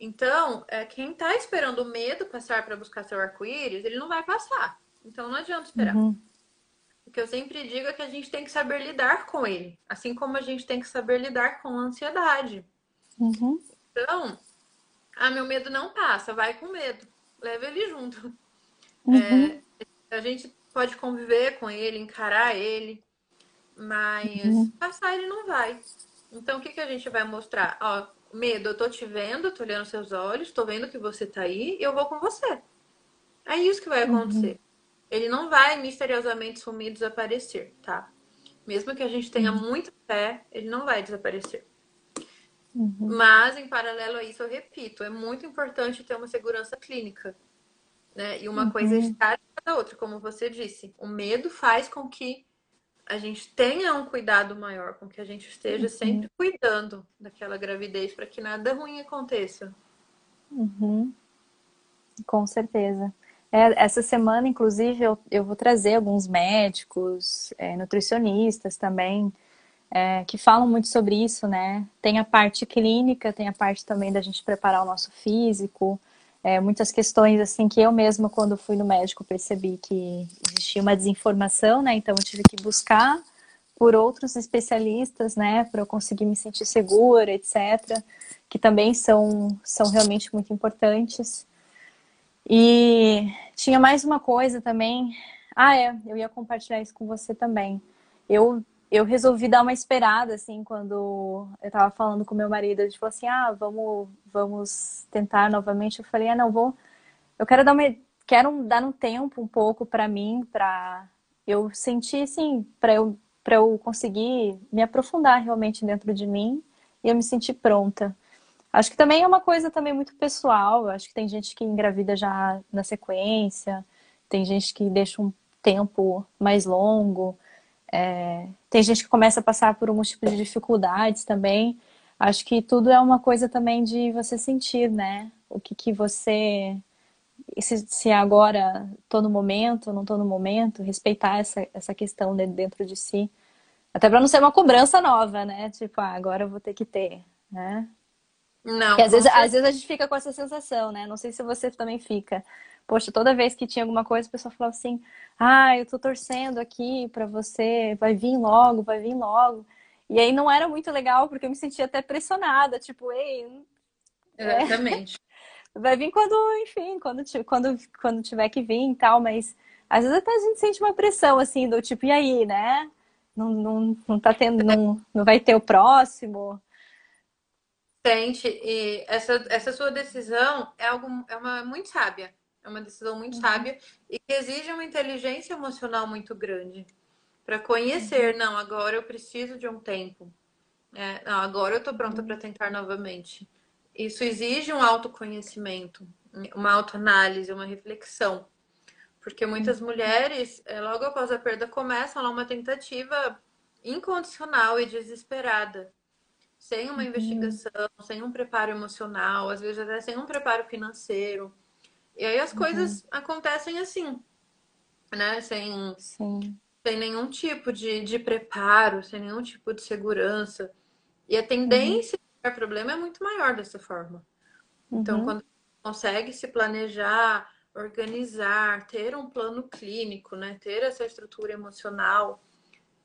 Então, é, quem está esperando o medo passar para buscar seu arco-íris, ele não vai passar. Então não adianta esperar. Uhum. Que eu sempre digo é que a gente tem que saber lidar com ele, assim como a gente tem que saber lidar com a ansiedade. Uhum. Então, ah, meu medo não passa, vai com medo, leva ele junto. Uhum. É, a gente pode conviver com ele, encarar ele, mas uhum. passar ele não vai. Então, o que, que a gente vai mostrar? Ó, medo, eu tô te vendo, tô olhando seus olhos, tô vendo que você tá aí eu vou com você. É isso que vai uhum. acontecer. Ele não vai misteriosamente sumir e desaparecer, tá? Mesmo que a gente tenha uhum. muita fé, ele não vai desaparecer. Uhum. Mas, em paralelo a isso, eu repito, é muito importante ter uma segurança clínica. Né? E uma uhum. coisa está da outra, como você disse. O medo faz com que a gente tenha um cuidado maior, com que a gente esteja uhum. sempre cuidando daquela gravidez para que nada ruim aconteça. Uhum. Com certeza. É, essa semana, inclusive, eu, eu vou trazer alguns médicos, é, nutricionistas também, é, que falam muito sobre isso, né? Tem a parte clínica, tem a parte também da gente preparar o nosso físico, é, muitas questões assim que eu mesma, quando fui no médico, percebi que existia uma desinformação, né? Então eu tive que buscar por outros especialistas, né, para eu conseguir me sentir segura, etc., que também são, são realmente muito importantes. E tinha mais uma coisa também. Ah, é, eu ia compartilhar isso com você também. Eu eu resolvi dar uma esperada, assim, quando eu tava falando com meu marido, ele falou assim, ah, vamos, vamos tentar novamente. Eu falei, ah, não, vou, eu quero dar uma, quero dar um tempo um pouco para mim, para eu sentir, assim, para eu, para eu conseguir me aprofundar realmente dentro de mim e eu me sentir pronta. Acho que também é uma coisa também muito pessoal. Acho que tem gente que engravida já na sequência, tem gente que deixa um tempo mais longo. É, tem gente que começa a passar por um tipo de dificuldades também. Acho que tudo é uma coisa também de você sentir, né? O que, que você. Se, se agora tô no momento, não tô no momento, respeitar essa, essa questão dentro de si. Até para não ser uma cobrança nova, né? Tipo, ah, agora eu vou ter que ter, né? Não. Porque às vezes, às vezes a gente fica com essa sensação, né? Não sei se você também fica. Poxa, toda vez que tinha alguma coisa, a pessoa falava assim: ah, eu tô torcendo aqui para você, vai vir logo, vai vir logo. E aí não era muito legal, porque eu me sentia até pressionada, tipo, ei. Exatamente. (laughs) vai vir quando, enfim, quando, quando, quando tiver que vir e tal, mas às vezes até a gente sente uma pressão, assim, do tipo, e aí, né? Não, não, não tá tendo, não, não vai ter o próximo. Sente, e essa, essa sua decisão é algo é uma muito sábia. É uma decisão muito uhum. sábia e que exige uma inteligência emocional muito grande para conhecer, uhum. não, agora eu preciso de um tempo. É, não, agora eu estou pronta para tentar novamente. Isso exige um autoconhecimento, uma autoanálise, uma reflexão. Porque muitas mulheres, é, logo após a perda, começam lá uma tentativa incondicional e desesperada. Sem uma uhum. investigação, sem um preparo emocional, às vezes até sem um preparo financeiro. E aí as uhum. coisas acontecem assim, né? Sem, Sim. sem nenhum tipo de, de preparo, sem nenhum tipo de segurança. E a tendência uhum. de problema é muito maior dessa forma. Então, uhum. quando consegue se planejar, organizar, ter um plano clínico, né? Ter essa estrutura emocional,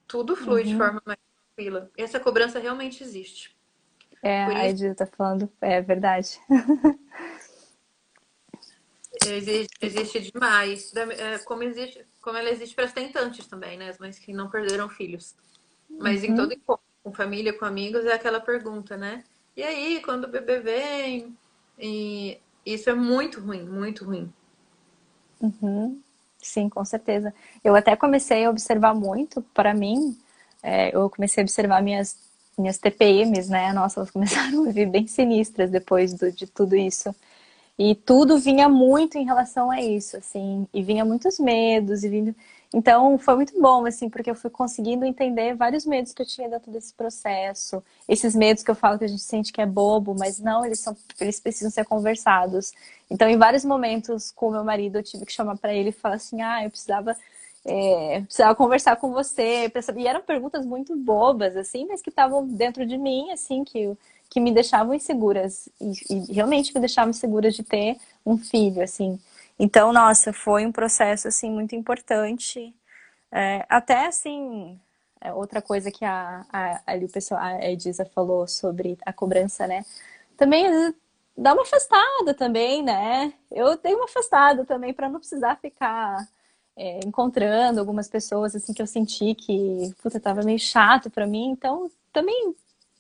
tudo flui uhum. de forma mais tranquila. Essa cobrança realmente existe. É, Por a Edith tá falando, é verdade. existe, existe demais. É, como, existe, como ela existe para as tentantes também, né? As mães que não perderam filhos. Mas uhum. em todo encontro, com família, com amigos, é aquela pergunta, né? E aí, quando o bebê vem? E isso é muito ruim, muito ruim. Uhum. Sim, com certeza. Eu até comecei a observar muito, para mim, é, eu comecei a observar minhas, minhas TPMs, né? Nossa, elas (laughs) começaram a vir bem sinistras depois do, de tudo isso. E tudo vinha muito em relação a isso, assim, e vinha muitos medos, e vindo... Então, foi muito bom, assim, porque eu fui conseguindo entender vários medos que eu tinha dentro desse processo. Esses medos que eu falo que a gente sente que é bobo, mas não, eles, são, eles precisam ser conversados. Então, em vários momentos com o meu marido, eu tive que chamar para ele e falar assim, ah, eu precisava, é, precisava conversar com você. E eram perguntas muito bobas, assim, mas que estavam dentro de mim, assim, que, que me deixavam inseguras. E, e realmente me deixavam inseguras de ter um filho, assim. Então, nossa, foi um processo assim muito importante. É, até assim, é outra coisa que a, a, o pessoal, a Edisa falou sobre a cobrança, né? Também dá uma afastada também, né? Eu dei uma afastada também para não precisar ficar é, encontrando algumas pessoas assim que eu senti que puta, tava meio chato para mim, então também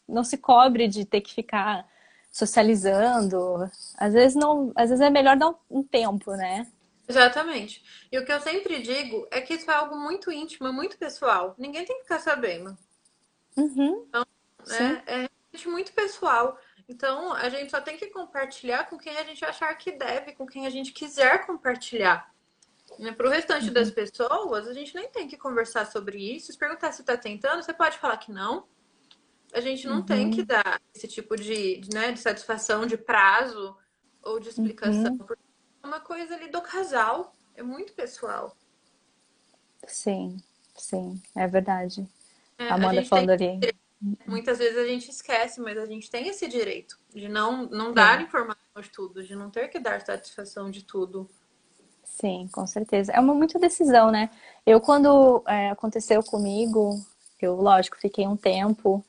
não se cobre de ter que ficar socializando. Às vezes não, às vezes é melhor dar um tempo, né? Exatamente. E o que eu sempre digo é que isso é algo muito íntimo, muito pessoal. Ninguém tem que ficar sabendo. Uhum. Então, é, é muito pessoal. Então, a gente só tem que compartilhar com quem a gente achar que deve, com quem a gente quiser compartilhar. Né? Para o restante uhum. das pessoas, a gente nem tem que conversar sobre isso. Se perguntar se está tentando, você pode falar que não a gente não uhum. tem que dar esse tipo de, de, né, de satisfação de prazo ou de explicação. Uhum. Porque é uma coisa ali do casal, é muito pessoal. Sim, sim, é verdade. É, Amanda falando ali. Muitas vezes a gente esquece, mas a gente tem esse direito de não, não dar é. informação de tudo, de não ter que dar satisfação de tudo. Sim, com certeza. É uma muita decisão, né? Eu, quando é, aconteceu comigo, eu, lógico, fiquei um tempo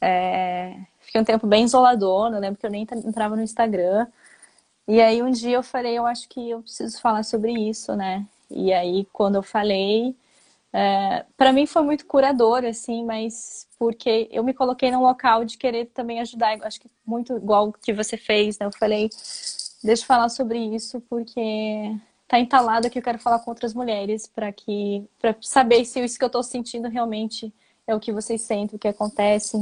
é, fiquei um tempo bem isolador, eu lembro que eu nem entrava no Instagram. E aí um dia eu falei, eu acho que eu preciso falar sobre isso, né? E aí quando eu falei, é, para mim foi muito curador, assim, mas porque eu me coloquei num local de querer também ajudar, acho que muito igual que você fez, né? Eu falei, deixa eu falar sobre isso, porque tá entalado que eu quero falar com outras mulheres para que para saber se isso que eu estou sentindo realmente é o que vocês sentem, o que acontece.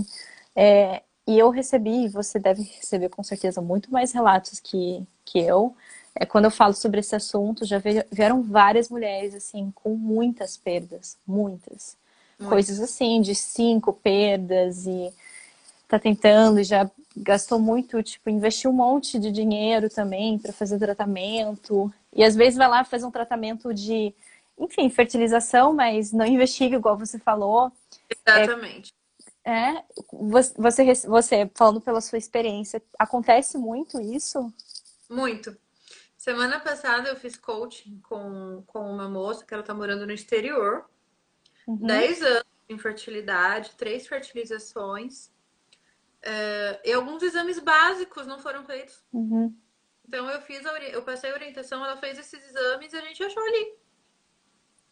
É, e eu recebi, você deve receber com certeza muito mais relatos que, que eu. É, quando eu falo sobre esse assunto, já vieram várias mulheres, assim, com muitas perdas, muitas. Muito. Coisas assim, de cinco perdas e tá tentando e já gastou muito, tipo, investiu um monte de dinheiro também para fazer tratamento. E às vezes vai lá fazer um tratamento de, enfim, fertilização, mas não investiga igual você falou. Exatamente. É, é você, você, falando pela sua experiência, acontece muito isso? Muito. Semana passada eu fiz coaching com, com uma moça que ela tá morando no exterior. Uhum. 10 anos de infertilidade, três fertilizações. É, e alguns exames básicos não foram feitos. Uhum. Então eu fiz a, eu passei a orientação, ela fez esses exames e a gente achou ali.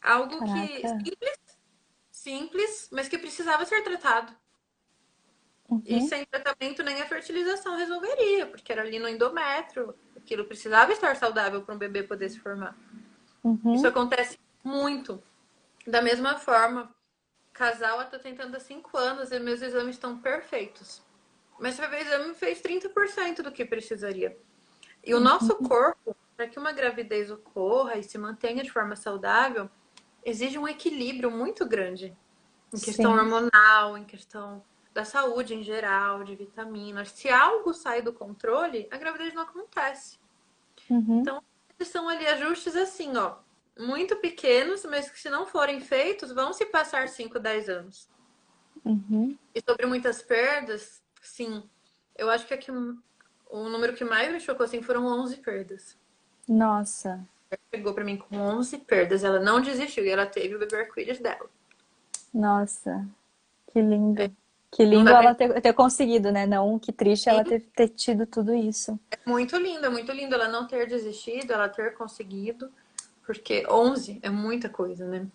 Algo Caraca. que simples, simples, mas que precisava ser tratado. Uhum. E sem tratamento nem a fertilização resolveria, porque era ali no endométrio, aquilo precisava estar saudável para um bebê poder se formar. Uhum. Isso acontece muito. Da mesma forma, casal está tentando há cinco anos e meus exames estão perfeitos. Mas o exame fez 30% do que precisaria. E o nosso uhum. corpo, para que uma gravidez ocorra e se mantenha de forma saudável, exige um equilíbrio muito grande. Em questão Sim. hormonal, em questão da saúde em geral, de vitaminas. Se algo sai do controle, a gravidez não acontece. Uhum. Então, são ali ajustes assim, ó, muito pequenos, mas que se não forem feitos, vão se passar 5, 10 anos. Uhum. E sobre muitas perdas, sim. Eu acho que aqui o número que mais me chocou assim foram 11 perdas. Nossa. Ela chegou para mim com 11 perdas. Ela não desistiu e ela teve o bebê arco-íris dela. Nossa, que lindo. É. Que lindo ela ter, ter, conseguido, né? Não, que triste ela ter, ter tido tudo isso. É muito lindo, é muito lindo ela não ter desistido, ela ter conseguido. Porque 11 é muita coisa, né?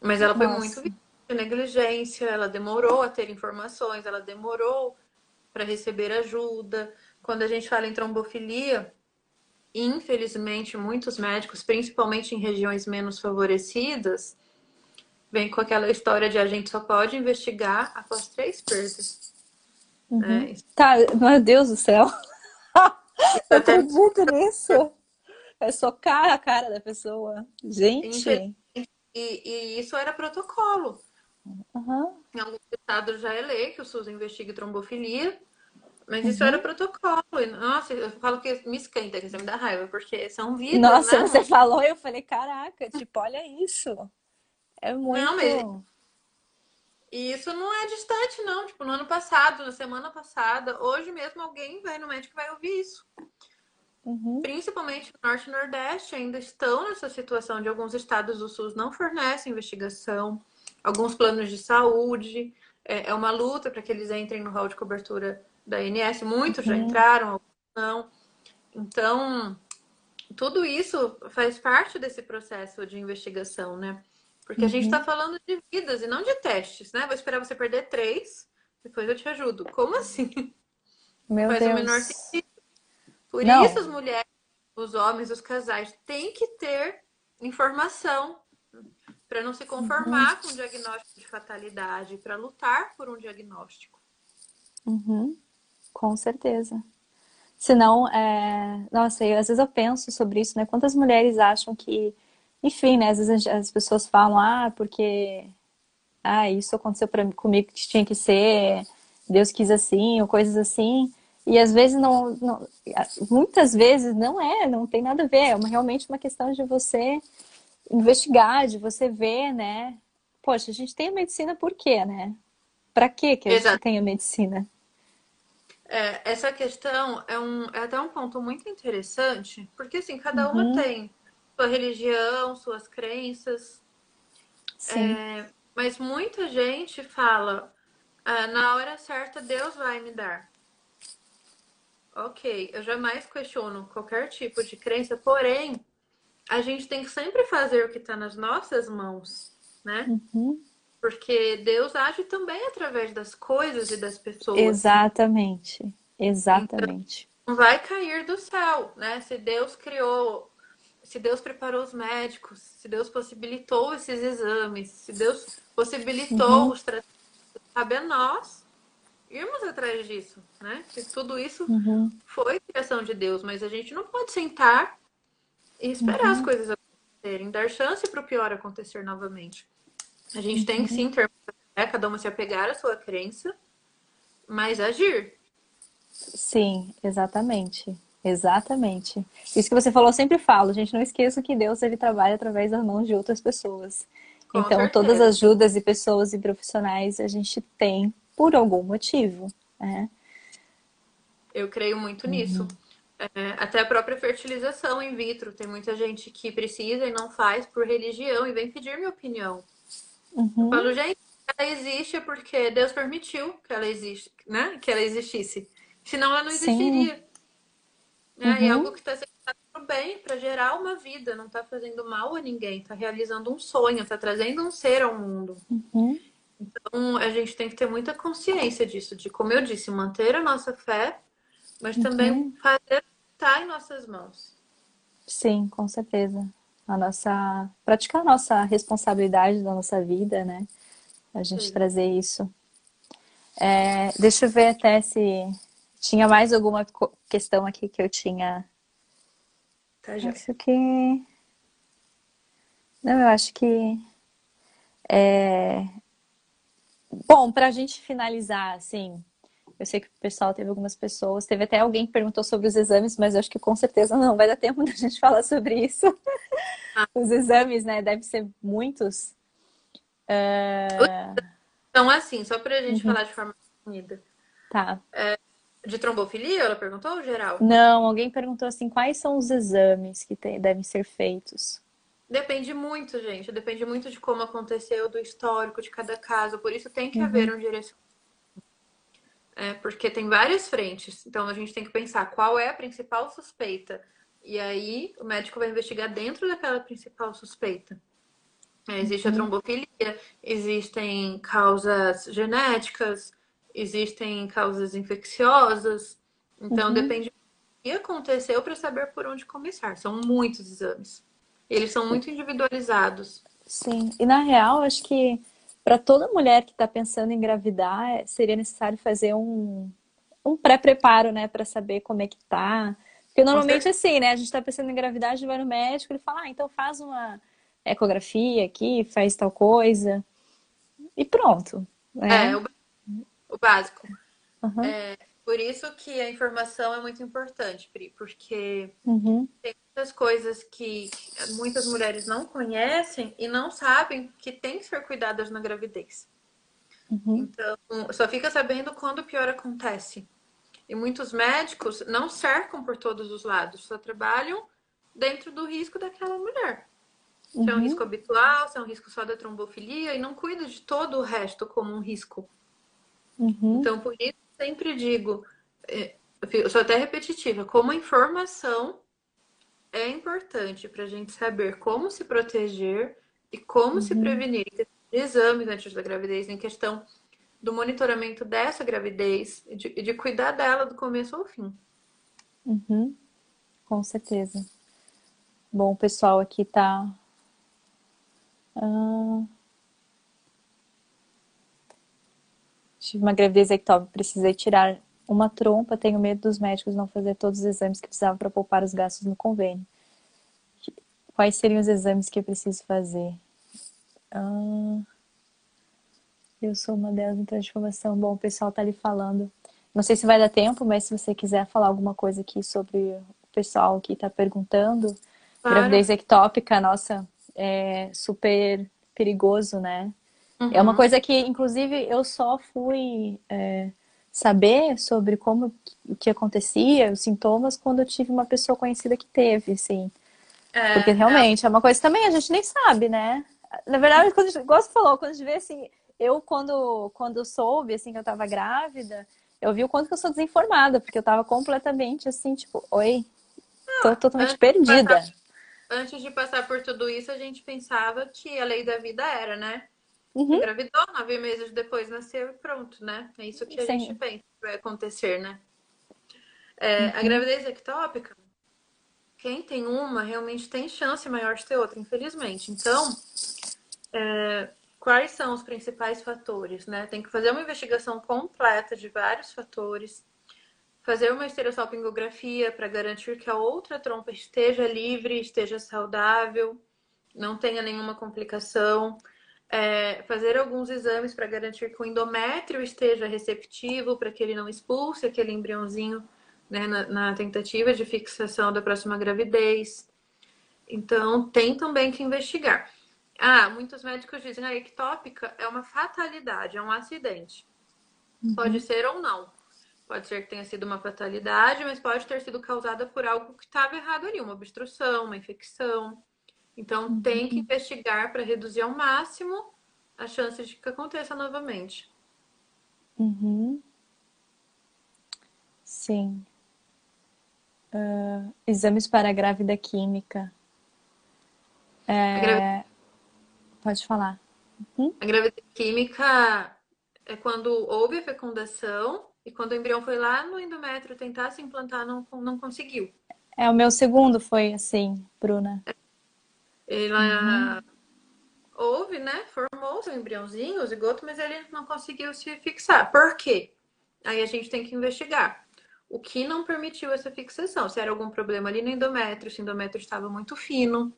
Mas ela foi Nossa. muito de negligência, ela demorou a ter informações, ela demorou para receber ajuda. Quando a gente fala em trombofilia, infelizmente, muitos médicos, principalmente em regiões menos favorecidas, vem com aquela história de a gente só pode investigar após três perdas. Uhum. É, tá, meu Deus do céu. (laughs) Eu acredito nisso. É socar a cara da pessoa. Gente. E, e isso era protocolo. Uhum. Em alguns estados já é lei que o SUS investigue trombofilia. Mas isso uhum. era protocolo. Nossa, eu falo que me esquenta, que você me dá raiva, porque são vidas. Nossa, né? você falou e eu falei, caraca, tipo, olha isso. É muito. Não, mas... E isso não é distante, não. Tipo, no ano passado, na semana passada, hoje mesmo alguém vai no médico e vai ouvir isso. Uhum. Principalmente no Norte e Nordeste ainda estão nessa situação de alguns estados do SUS não fornecem investigação, alguns planos de saúde. É, é uma luta para que eles entrem no hall de cobertura da INS. Muitos uhum. já entraram, alguns não. Então, tudo isso faz parte desse processo de investigação, né? Porque uhum. a gente está uhum. falando de vidas e não de testes, né? Vou esperar você perder três, depois eu te ajudo. Como assim? Meu Faz Deus. o menor sentido. Por não. isso as mulheres, os homens, os casais têm que ter informação para não se conformar uhum. com o diagnóstico de fatalidade, para lutar por um diagnóstico. Uhum. Com certeza. Senão, é... nossa, eu, às vezes eu penso sobre isso, né? Quantas mulheres acham que enfim, né? Às vezes as pessoas falam, ah, porque ah, isso aconteceu pra, comigo que tinha que ser, Deus quis assim, ou coisas assim. E às vezes não, não, muitas vezes não é, não tem nada a ver. É uma, realmente uma questão de você investigar, de você ver, né? Poxa, a gente tem a medicina por quê, né? Para que que a Exato. gente tem a medicina? É, essa questão é, um, é até um ponto muito interessante, porque assim, cada uma uhum. tem sua religião, suas crenças. É, mas muita gente fala, ah, na hora certa Deus vai me dar. Ok, eu jamais questiono qualquer tipo de crença, porém, a gente tem que sempre fazer o que está nas nossas mãos, né? Uhum. Porque Deus age também através das coisas e das pessoas. Exatamente, exatamente. Então, não vai cair do céu, né? Se Deus criou se Deus preparou os médicos, se Deus possibilitou esses exames, se Deus possibilitou uhum. os tratamentos, cabe a nós irmos atrás disso, né? Que tudo isso uhum. foi criação de Deus, mas a gente não pode sentar e esperar uhum. as coisas acontecerem, dar chance para o pior acontecer novamente. A gente tem que sim ter né, cada uma se apegar à sua crença, mas agir. Sim, exatamente. Exatamente. Isso que você falou, eu sempre falo, gente, não esqueça que Deus ele trabalha através das mãos de outras pessoas. Com então, certeza. todas as ajudas e pessoas e profissionais a gente tem por algum motivo. Né? Eu creio muito uhum. nisso. É, até a própria fertilização in vitro. Tem muita gente que precisa e não faz por religião e vem pedir minha opinião. Uhum. Eu falo, gente, ela existe porque Deus permitiu que ela existe, né? Que ela existisse. Senão ela não existiria. Sim. É, uhum. é algo que está sendo para bem, para gerar uma vida, não está fazendo mal a ninguém, está realizando um sonho, está trazendo um ser ao mundo. Uhum. Então a gente tem que ter muita consciência disso, de como eu disse, manter a nossa fé, mas também uhum. fazer estar em nossas mãos. Sim, com certeza. A nossa praticar a nossa responsabilidade da nossa vida, né? A gente Sim. trazer isso. É, deixa eu ver até se tinha mais alguma questão aqui que eu tinha. Tá, já. Acho que. Não, eu acho que. É... Bom, para a gente finalizar, assim, eu sei que o pessoal teve algumas pessoas, teve até alguém que perguntou sobre os exames, mas eu acho que com certeza não vai dar tempo da gente falar sobre isso. Ah. Os exames, né? Deve ser muitos. Uh... Então, assim, só para a gente uhum. falar de forma unida. Tá. É, de trombofilia, ela perguntou ou geral? Não, alguém perguntou assim, quais são os exames que tem, devem ser feitos? Depende muito, gente. Depende muito de como aconteceu, do histórico de cada caso. Por isso tem que uhum. haver um direcionamento. É, porque tem várias frentes. Então a gente tem que pensar qual é a principal suspeita. E aí o médico vai investigar dentro daquela principal suspeita. É, existe a uhum. trombofilia, existem causas genéticas, existem causas infecciosas. Então, uhum. depende do que aconteceu para saber por onde começar. São muitos exames. Eles são muito individualizados. Sim, e na real, acho que para toda mulher que está pensando em engravidar, seria necessário fazer um, um pré-preparo, né, para saber como é que tá. Porque normalmente assim, né, a gente está pensando em engravidar, a gente vai no médico, ele fala, ah, então faz uma ecografia aqui, faz tal coisa. E pronto. Né? É, o o básico. Uhum. É, por isso que a informação é muito importante, Pri, porque uhum. tem muitas coisas que muitas mulheres não conhecem e não sabem que tem que ser cuidadas na gravidez. Uhum. Então, só fica sabendo quando o pior acontece. E muitos médicos não cercam por todos os lados, só trabalham dentro do risco daquela mulher. Se é um uhum. risco habitual, se é um risco só da trombofilia, e não cuida de todo o resto como um risco. Uhum. Então, por isso, sempre digo, é, eu sou até repetitiva, como a informação é importante para a gente saber como se proteger e como uhum. se prevenir de exames antes da gravidez, em questão do monitoramento dessa gravidez e de, de, cuidar dela do começo ao fim. Uhum. Com certeza. Bom, o pessoal aqui tá. Ah... Tive uma gravidez ectópica, precisei tirar uma trompa, tenho medo dos médicos não fazer todos os exames que precisavam para poupar os gastos no convênio. Quais seriam os exames que eu preciso fazer? Ah, eu sou uma delas em transformação. Bom, o pessoal está ali falando. Não sei se vai dar tempo, mas se você quiser falar alguma coisa aqui sobre o pessoal que está perguntando. Claro. Gravidez ectópica, nossa, é super perigoso, né? Uhum. É uma uhum. coisa que, inclusive, eu só fui é, saber sobre como o que acontecia, os sintomas, quando eu tive uma pessoa conhecida que teve, assim. É, Porque realmente é. é uma coisa também a gente nem sabe, né? Na verdade, quando, igual você falou, quando a gente vê assim, eu quando, quando soube assim que eu tava grávida, eu vi o quanto que eu sou desinformada, porque eu tava completamente assim, tipo, oi, tô ah, totalmente perdida. Passar, antes de passar por tudo isso, a gente pensava que a lei da vida era, né? Uhum. Engravidou, nove meses depois nasceu e pronto, né? É isso que a Sim. gente pensa que vai acontecer, né? É, uhum. A gravidez ectópica, quem tem uma realmente tem chance maior de ter outra, infelizmente. Então, é, quais são os principais fatores, né? Tem que fazer uma investigação completa de vários fatores, fazer uma estereossalpingografia para garantir que a outra trompa esteja livre, esteja saudável, não tenha nenhuma complicação é, fazer alguns exames para garantir que o endométrio esteja receptivo, para que ele não expulse aquele embriãozinho né, na, na, tentativa de fixação da próxima gravidez. Então, tem também que investigar. Ah, muitos médicos dizem que a ectópica é uma fatalidade, é um acidente. Uhum. Pode ser ou não. Pode ser que tenha sido uma fatalidade, mas pode ter sido causada por algo que estava errado ali, uma obstrução, uma infecção. Então, uhum. tem que investigar para reduzir ao máximo a chance de que aconteça novamente. Uhum. Sim. Uh, exames para a grávida química. É... Grávida... Pode falar. Uhum. A gravidez química é quando houve a fecundação e quando o embrião foi lá no endométrio tentar se implantar, não, não conseguiu. É, o meu segundo foi assim, Bruna. Ela uhum. houve, né? Formou seu embriãozinho, o zigoto, mas ele não conseguiu se fixar. Por quê? Aí a gente tem que investigar. O que não permitiu essa fixação? Se era algum problema ali no endométrio, se o endométrio estava muito fino,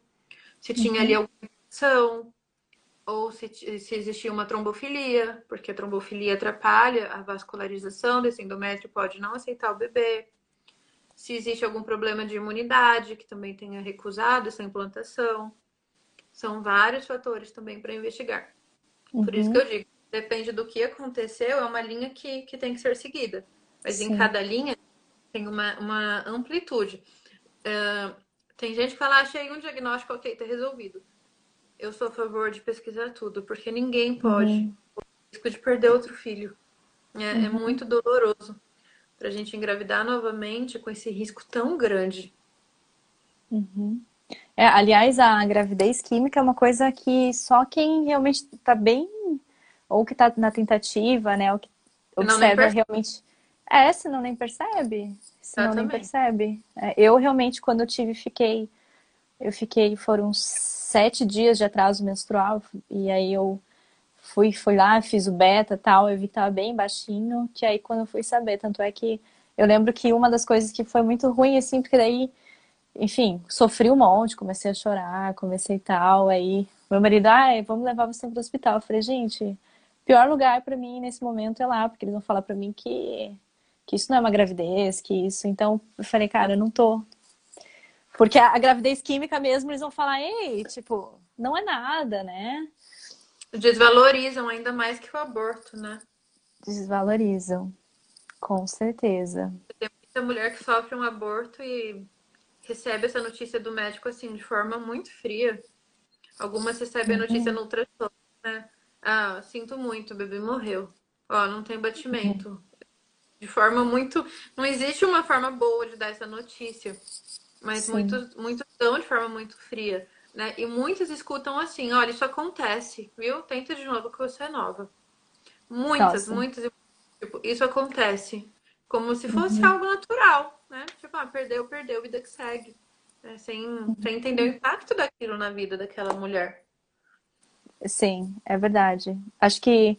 se tinha uhum. ali alguma infecção, ou se, se existia uma trombofilia, porque a trombofilia atrapalha a vascularização desse endométrio, pode não aceitar o bebê. Se existe algum problema de imunidade, que também tenha recusado essa implantação. São vários fatores também para investigar. Uhum. Por isso que eu digo, depende do que aconteceu, é uma linha que, que tem que ser seguida. Mas Sim. em cada linha tem uma, uma amplitude. Uh, tem gente que fala, achei um diagnóstico, ok, tá resolvido eu sou a favor de pesquisar tudo, porque ninguém pode uhum. o risco de perder outro filho. É, é uhum. é muito doloroso para a gente engravidar novamente com esse risco tão grande. Uhum. É, aliás, a gravidez química é uma coisa que só quem realmente está bem, ou que está na tentativa, né, ou que observa realmente. É, senão nem percebe. Senão nem percebe. É, eu realmente, quando eu tive, fiquei. Eu fiquei, foram sete dias de atraso menstrual, e aí eu fui, fui lá, fiz o beta tal, eu vi que tava bem baixinho, que aí quando eu fui saber, tanto é que eu lembro que uma das coisas que foi muito ruim, assim, porque daí, enfim, sofri um monte, comecei a chorar, comecei tal, aí meu marido, ah, vamos levar você pro hospital. Eu falei, gente, pior lugar para mim nesse momento é lá, porque eles vão falar para mim que, que isso não é uma gravidez, que isso. Então, eu falei, cara, eu não tô, porque a, a gravidez química mesmo, eles vão falar, ei, tipo, não é nada, né? Desvalorizam ainda mais que o aborto, né? Desvalorizam, com certeza. Tem muita mulher que sofre um aborto e recebe essa notícia do médico assim, de forma muito fria. Algumas recebem a notícia uhum. no ultrassom, né? Ah, sinto muito, o bebê morreu. Ó, não tem batimento. Uhum. De forma muito. Não existe uma forma boa de dar essa notícia. Mas muitos, muitos dão de forma muito fria. Né? E muitos escutam assim, olha, isso acontece, viu? Tenta de novo que você é nova. Muitas, Nossa. muitas, tipo, isso acontece. Como se fosse uhum. algo natural, né? Tipo, ah, perdeu, perdeu, vida que segue. Né? Sem, sem entender o impacto daquilo na vida daquela mulher. Sim, é verdade. Acho que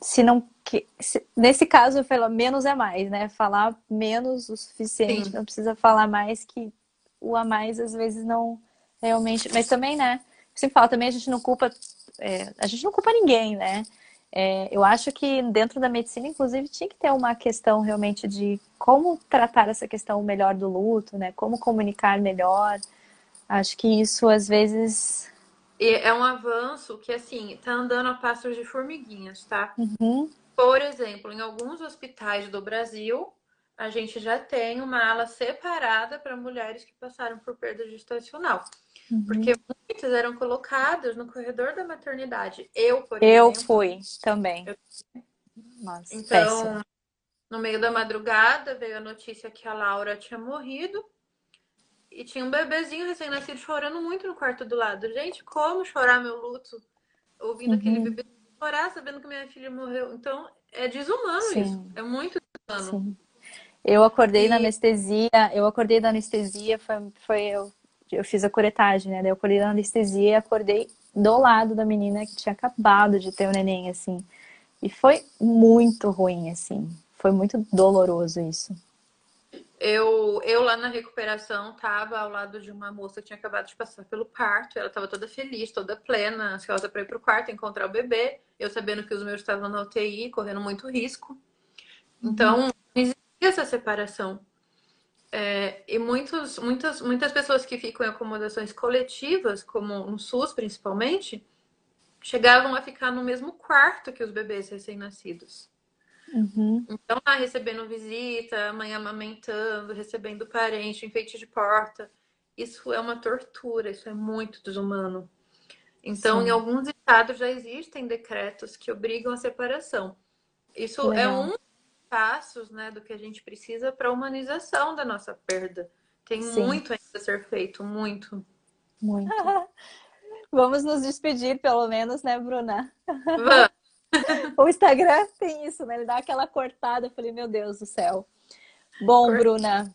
se não que se, nesse caso eu falo menos é mais, né? Falar menos o suficiente, Sim. não precisa falar mais que o a mais às vezes não realmente. Mas também, né? Sempre fala, também a gente não culpa. É, a gente não culpa ninguém, né? É, eu acho que dentro da medicina, inclusive, tinha que ter uma questão realmente de como tratar essa questão melhor do luto, né? Como comunicar melhor. Acho que isso às vezes. É um avanço que, assim, tá andando a passos de formiguinhas, tá? Uhum. Por exemplo, em alguns hospitais do Brasil, a gente já tem uma ala separada para mulheres que passaram por perda gestacional. Uhum. Porque muitas eram colocadas no corredor da maternidade. Eu, por Eu exemplo, fui também. Eu... Nossa, então, péssimo. no meio da madrugada, veio a notícia que a Laura tinha morrido. E tinha um bebezinho recém-nascido chorando muito no quarto do lado. Gente, como chorar meu luto ouvindo uhum. aquele bebê chorar, sabendo que minha filha morreu. Então, é desumano Sim. isso. É muito desumano. Sim. Eu acordei e... na anestesia, eu acordei da anestesia, foi, foi eu, eu fiz a curetagem, né? Daí eu acordei na anestesia e acordei do lado da menina que tinha acabado de ter o um neném, assim. E foi muito ruim, assim. Foi muito doloroso isso. Eu, eu lá na recuperação tava ao lado de uma moça que tinha acabado de passar pelo parto. Ela tava toda feliz, toda plena, ansiosa para ir pro quarto, encontrar o bebê. Eu sabendo que os meus estavam na UTI, correndo muito risco. Então, uhum essa separação. É, e muitos, muitas, muitas pessoas que ficam em acomodações coletivas, como no SUS principalmente, chegavam a ficar no mesmo quarto que os bebês recém-nascidos. Uhum. Então, lá recebendo visita, mãe amamentando, recebendo parente, enfeite de porta. Isso é uma tortura, isso é muito desumano. Então, Sim. em alguns estados já existem decretos que obrigam a separação. Isso é Legal. é um passos, né, do que a gente precisa para a humanização da nossa perda. Tem Sim. muito ainda a ser feito, muito. Muito. (laughs) Vamos nos despedir, pelo menos, né, Bruna? Vamos. (laughs) O Instagram tem isso, né? Ele dá aquela cortada. Eu falei, meu Deus do céu. Bom, Bruna,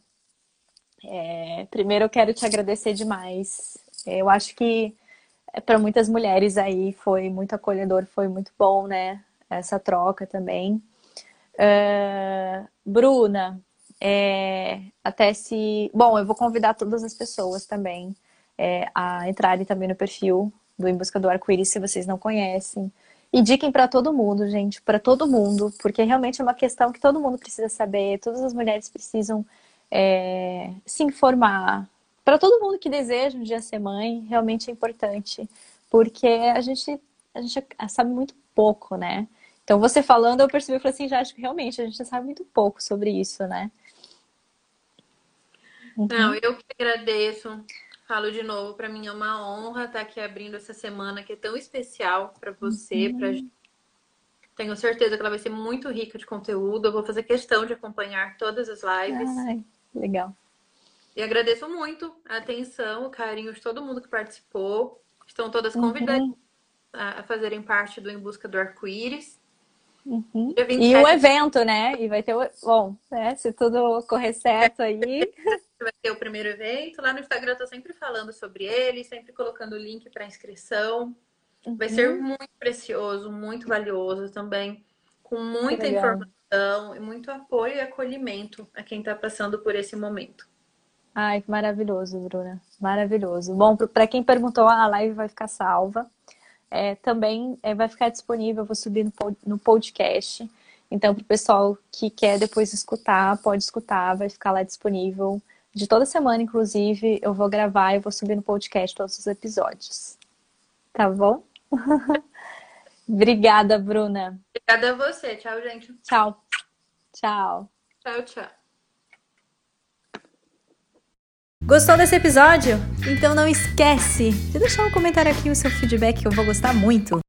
é, primeiro eu quero te agradecer demais. Eu acho que para muitas mulheres aí foi muito acolhedor, foi muito bom, né? Essa troca também. Ah, Bruna, é, até se. Bom, eu vou convidar todas as pessoas também é, a entrarem também no perfil do Em Busca do Arco-Íris, se vocês não conhecem. E diquem para todo mundo, gente, para todo mundo, porque realmente é uma questão que todo mundo precisa saber, todas as mulheres precisam é, se informar. Para todo mundo que deseja um dia ser mãe, realmente é importante, porque a gente, a gente sabe muito pouco, né? Então, você falando, eu percebi, eu falei assim, já acho que realmente a gente sabe muito pouco sobre isso, né? Uhum. Não, eu que agradeço. Falo de novo, para mim é uma honra estar aqui abrindo essa semana que é tão especial para você, Uhum. gente. Tenho certeza que ela vai ser muito rica de conteúdo. Eu vou fazer questão de acompanhar todas as lives. Ai, legal. E agradeço muito a atenção, o carinho de todo mundo que participou. Estão todas Uhum. convidadas a a fazerem parte do Em Busca do Arco-Íris. Uhum. E 27 o evento, né? E vai ter o. Bom, né? Se tudo correr certo aí. (laughs) vai ter o primeiro evento. Lá no Instagram eu tô sempre falando sobre ele, sempre colocando o link para inscrição. Vai ser Uhum. muito precioso, muito valioso também, com muita informação e muito apoio e acolhimento a quem está passando por esse momento. Ai, que maravilhoso, Bruna. Maravilhoso. Bom, para quem perguntou, a live vai ficar salva. É, também é, vai ficar disponível, eu vou subir no, no podcast. Então, para o pessoal que quer depois escutar, pode escutar, vai ficar lá disponível. De toda semana, inclusive, eu vou gravar e vou subir no podcast todos os episódios. Tá bom? (laughs) Obrigada, Bruna. Obrigada a você. Tchau, gente. Tchau. Tchau. Tchau, tchau. Gostou desse episódio? Então não esquece de deixar um comentário aqui o seu feedback que eu vou gostar muito.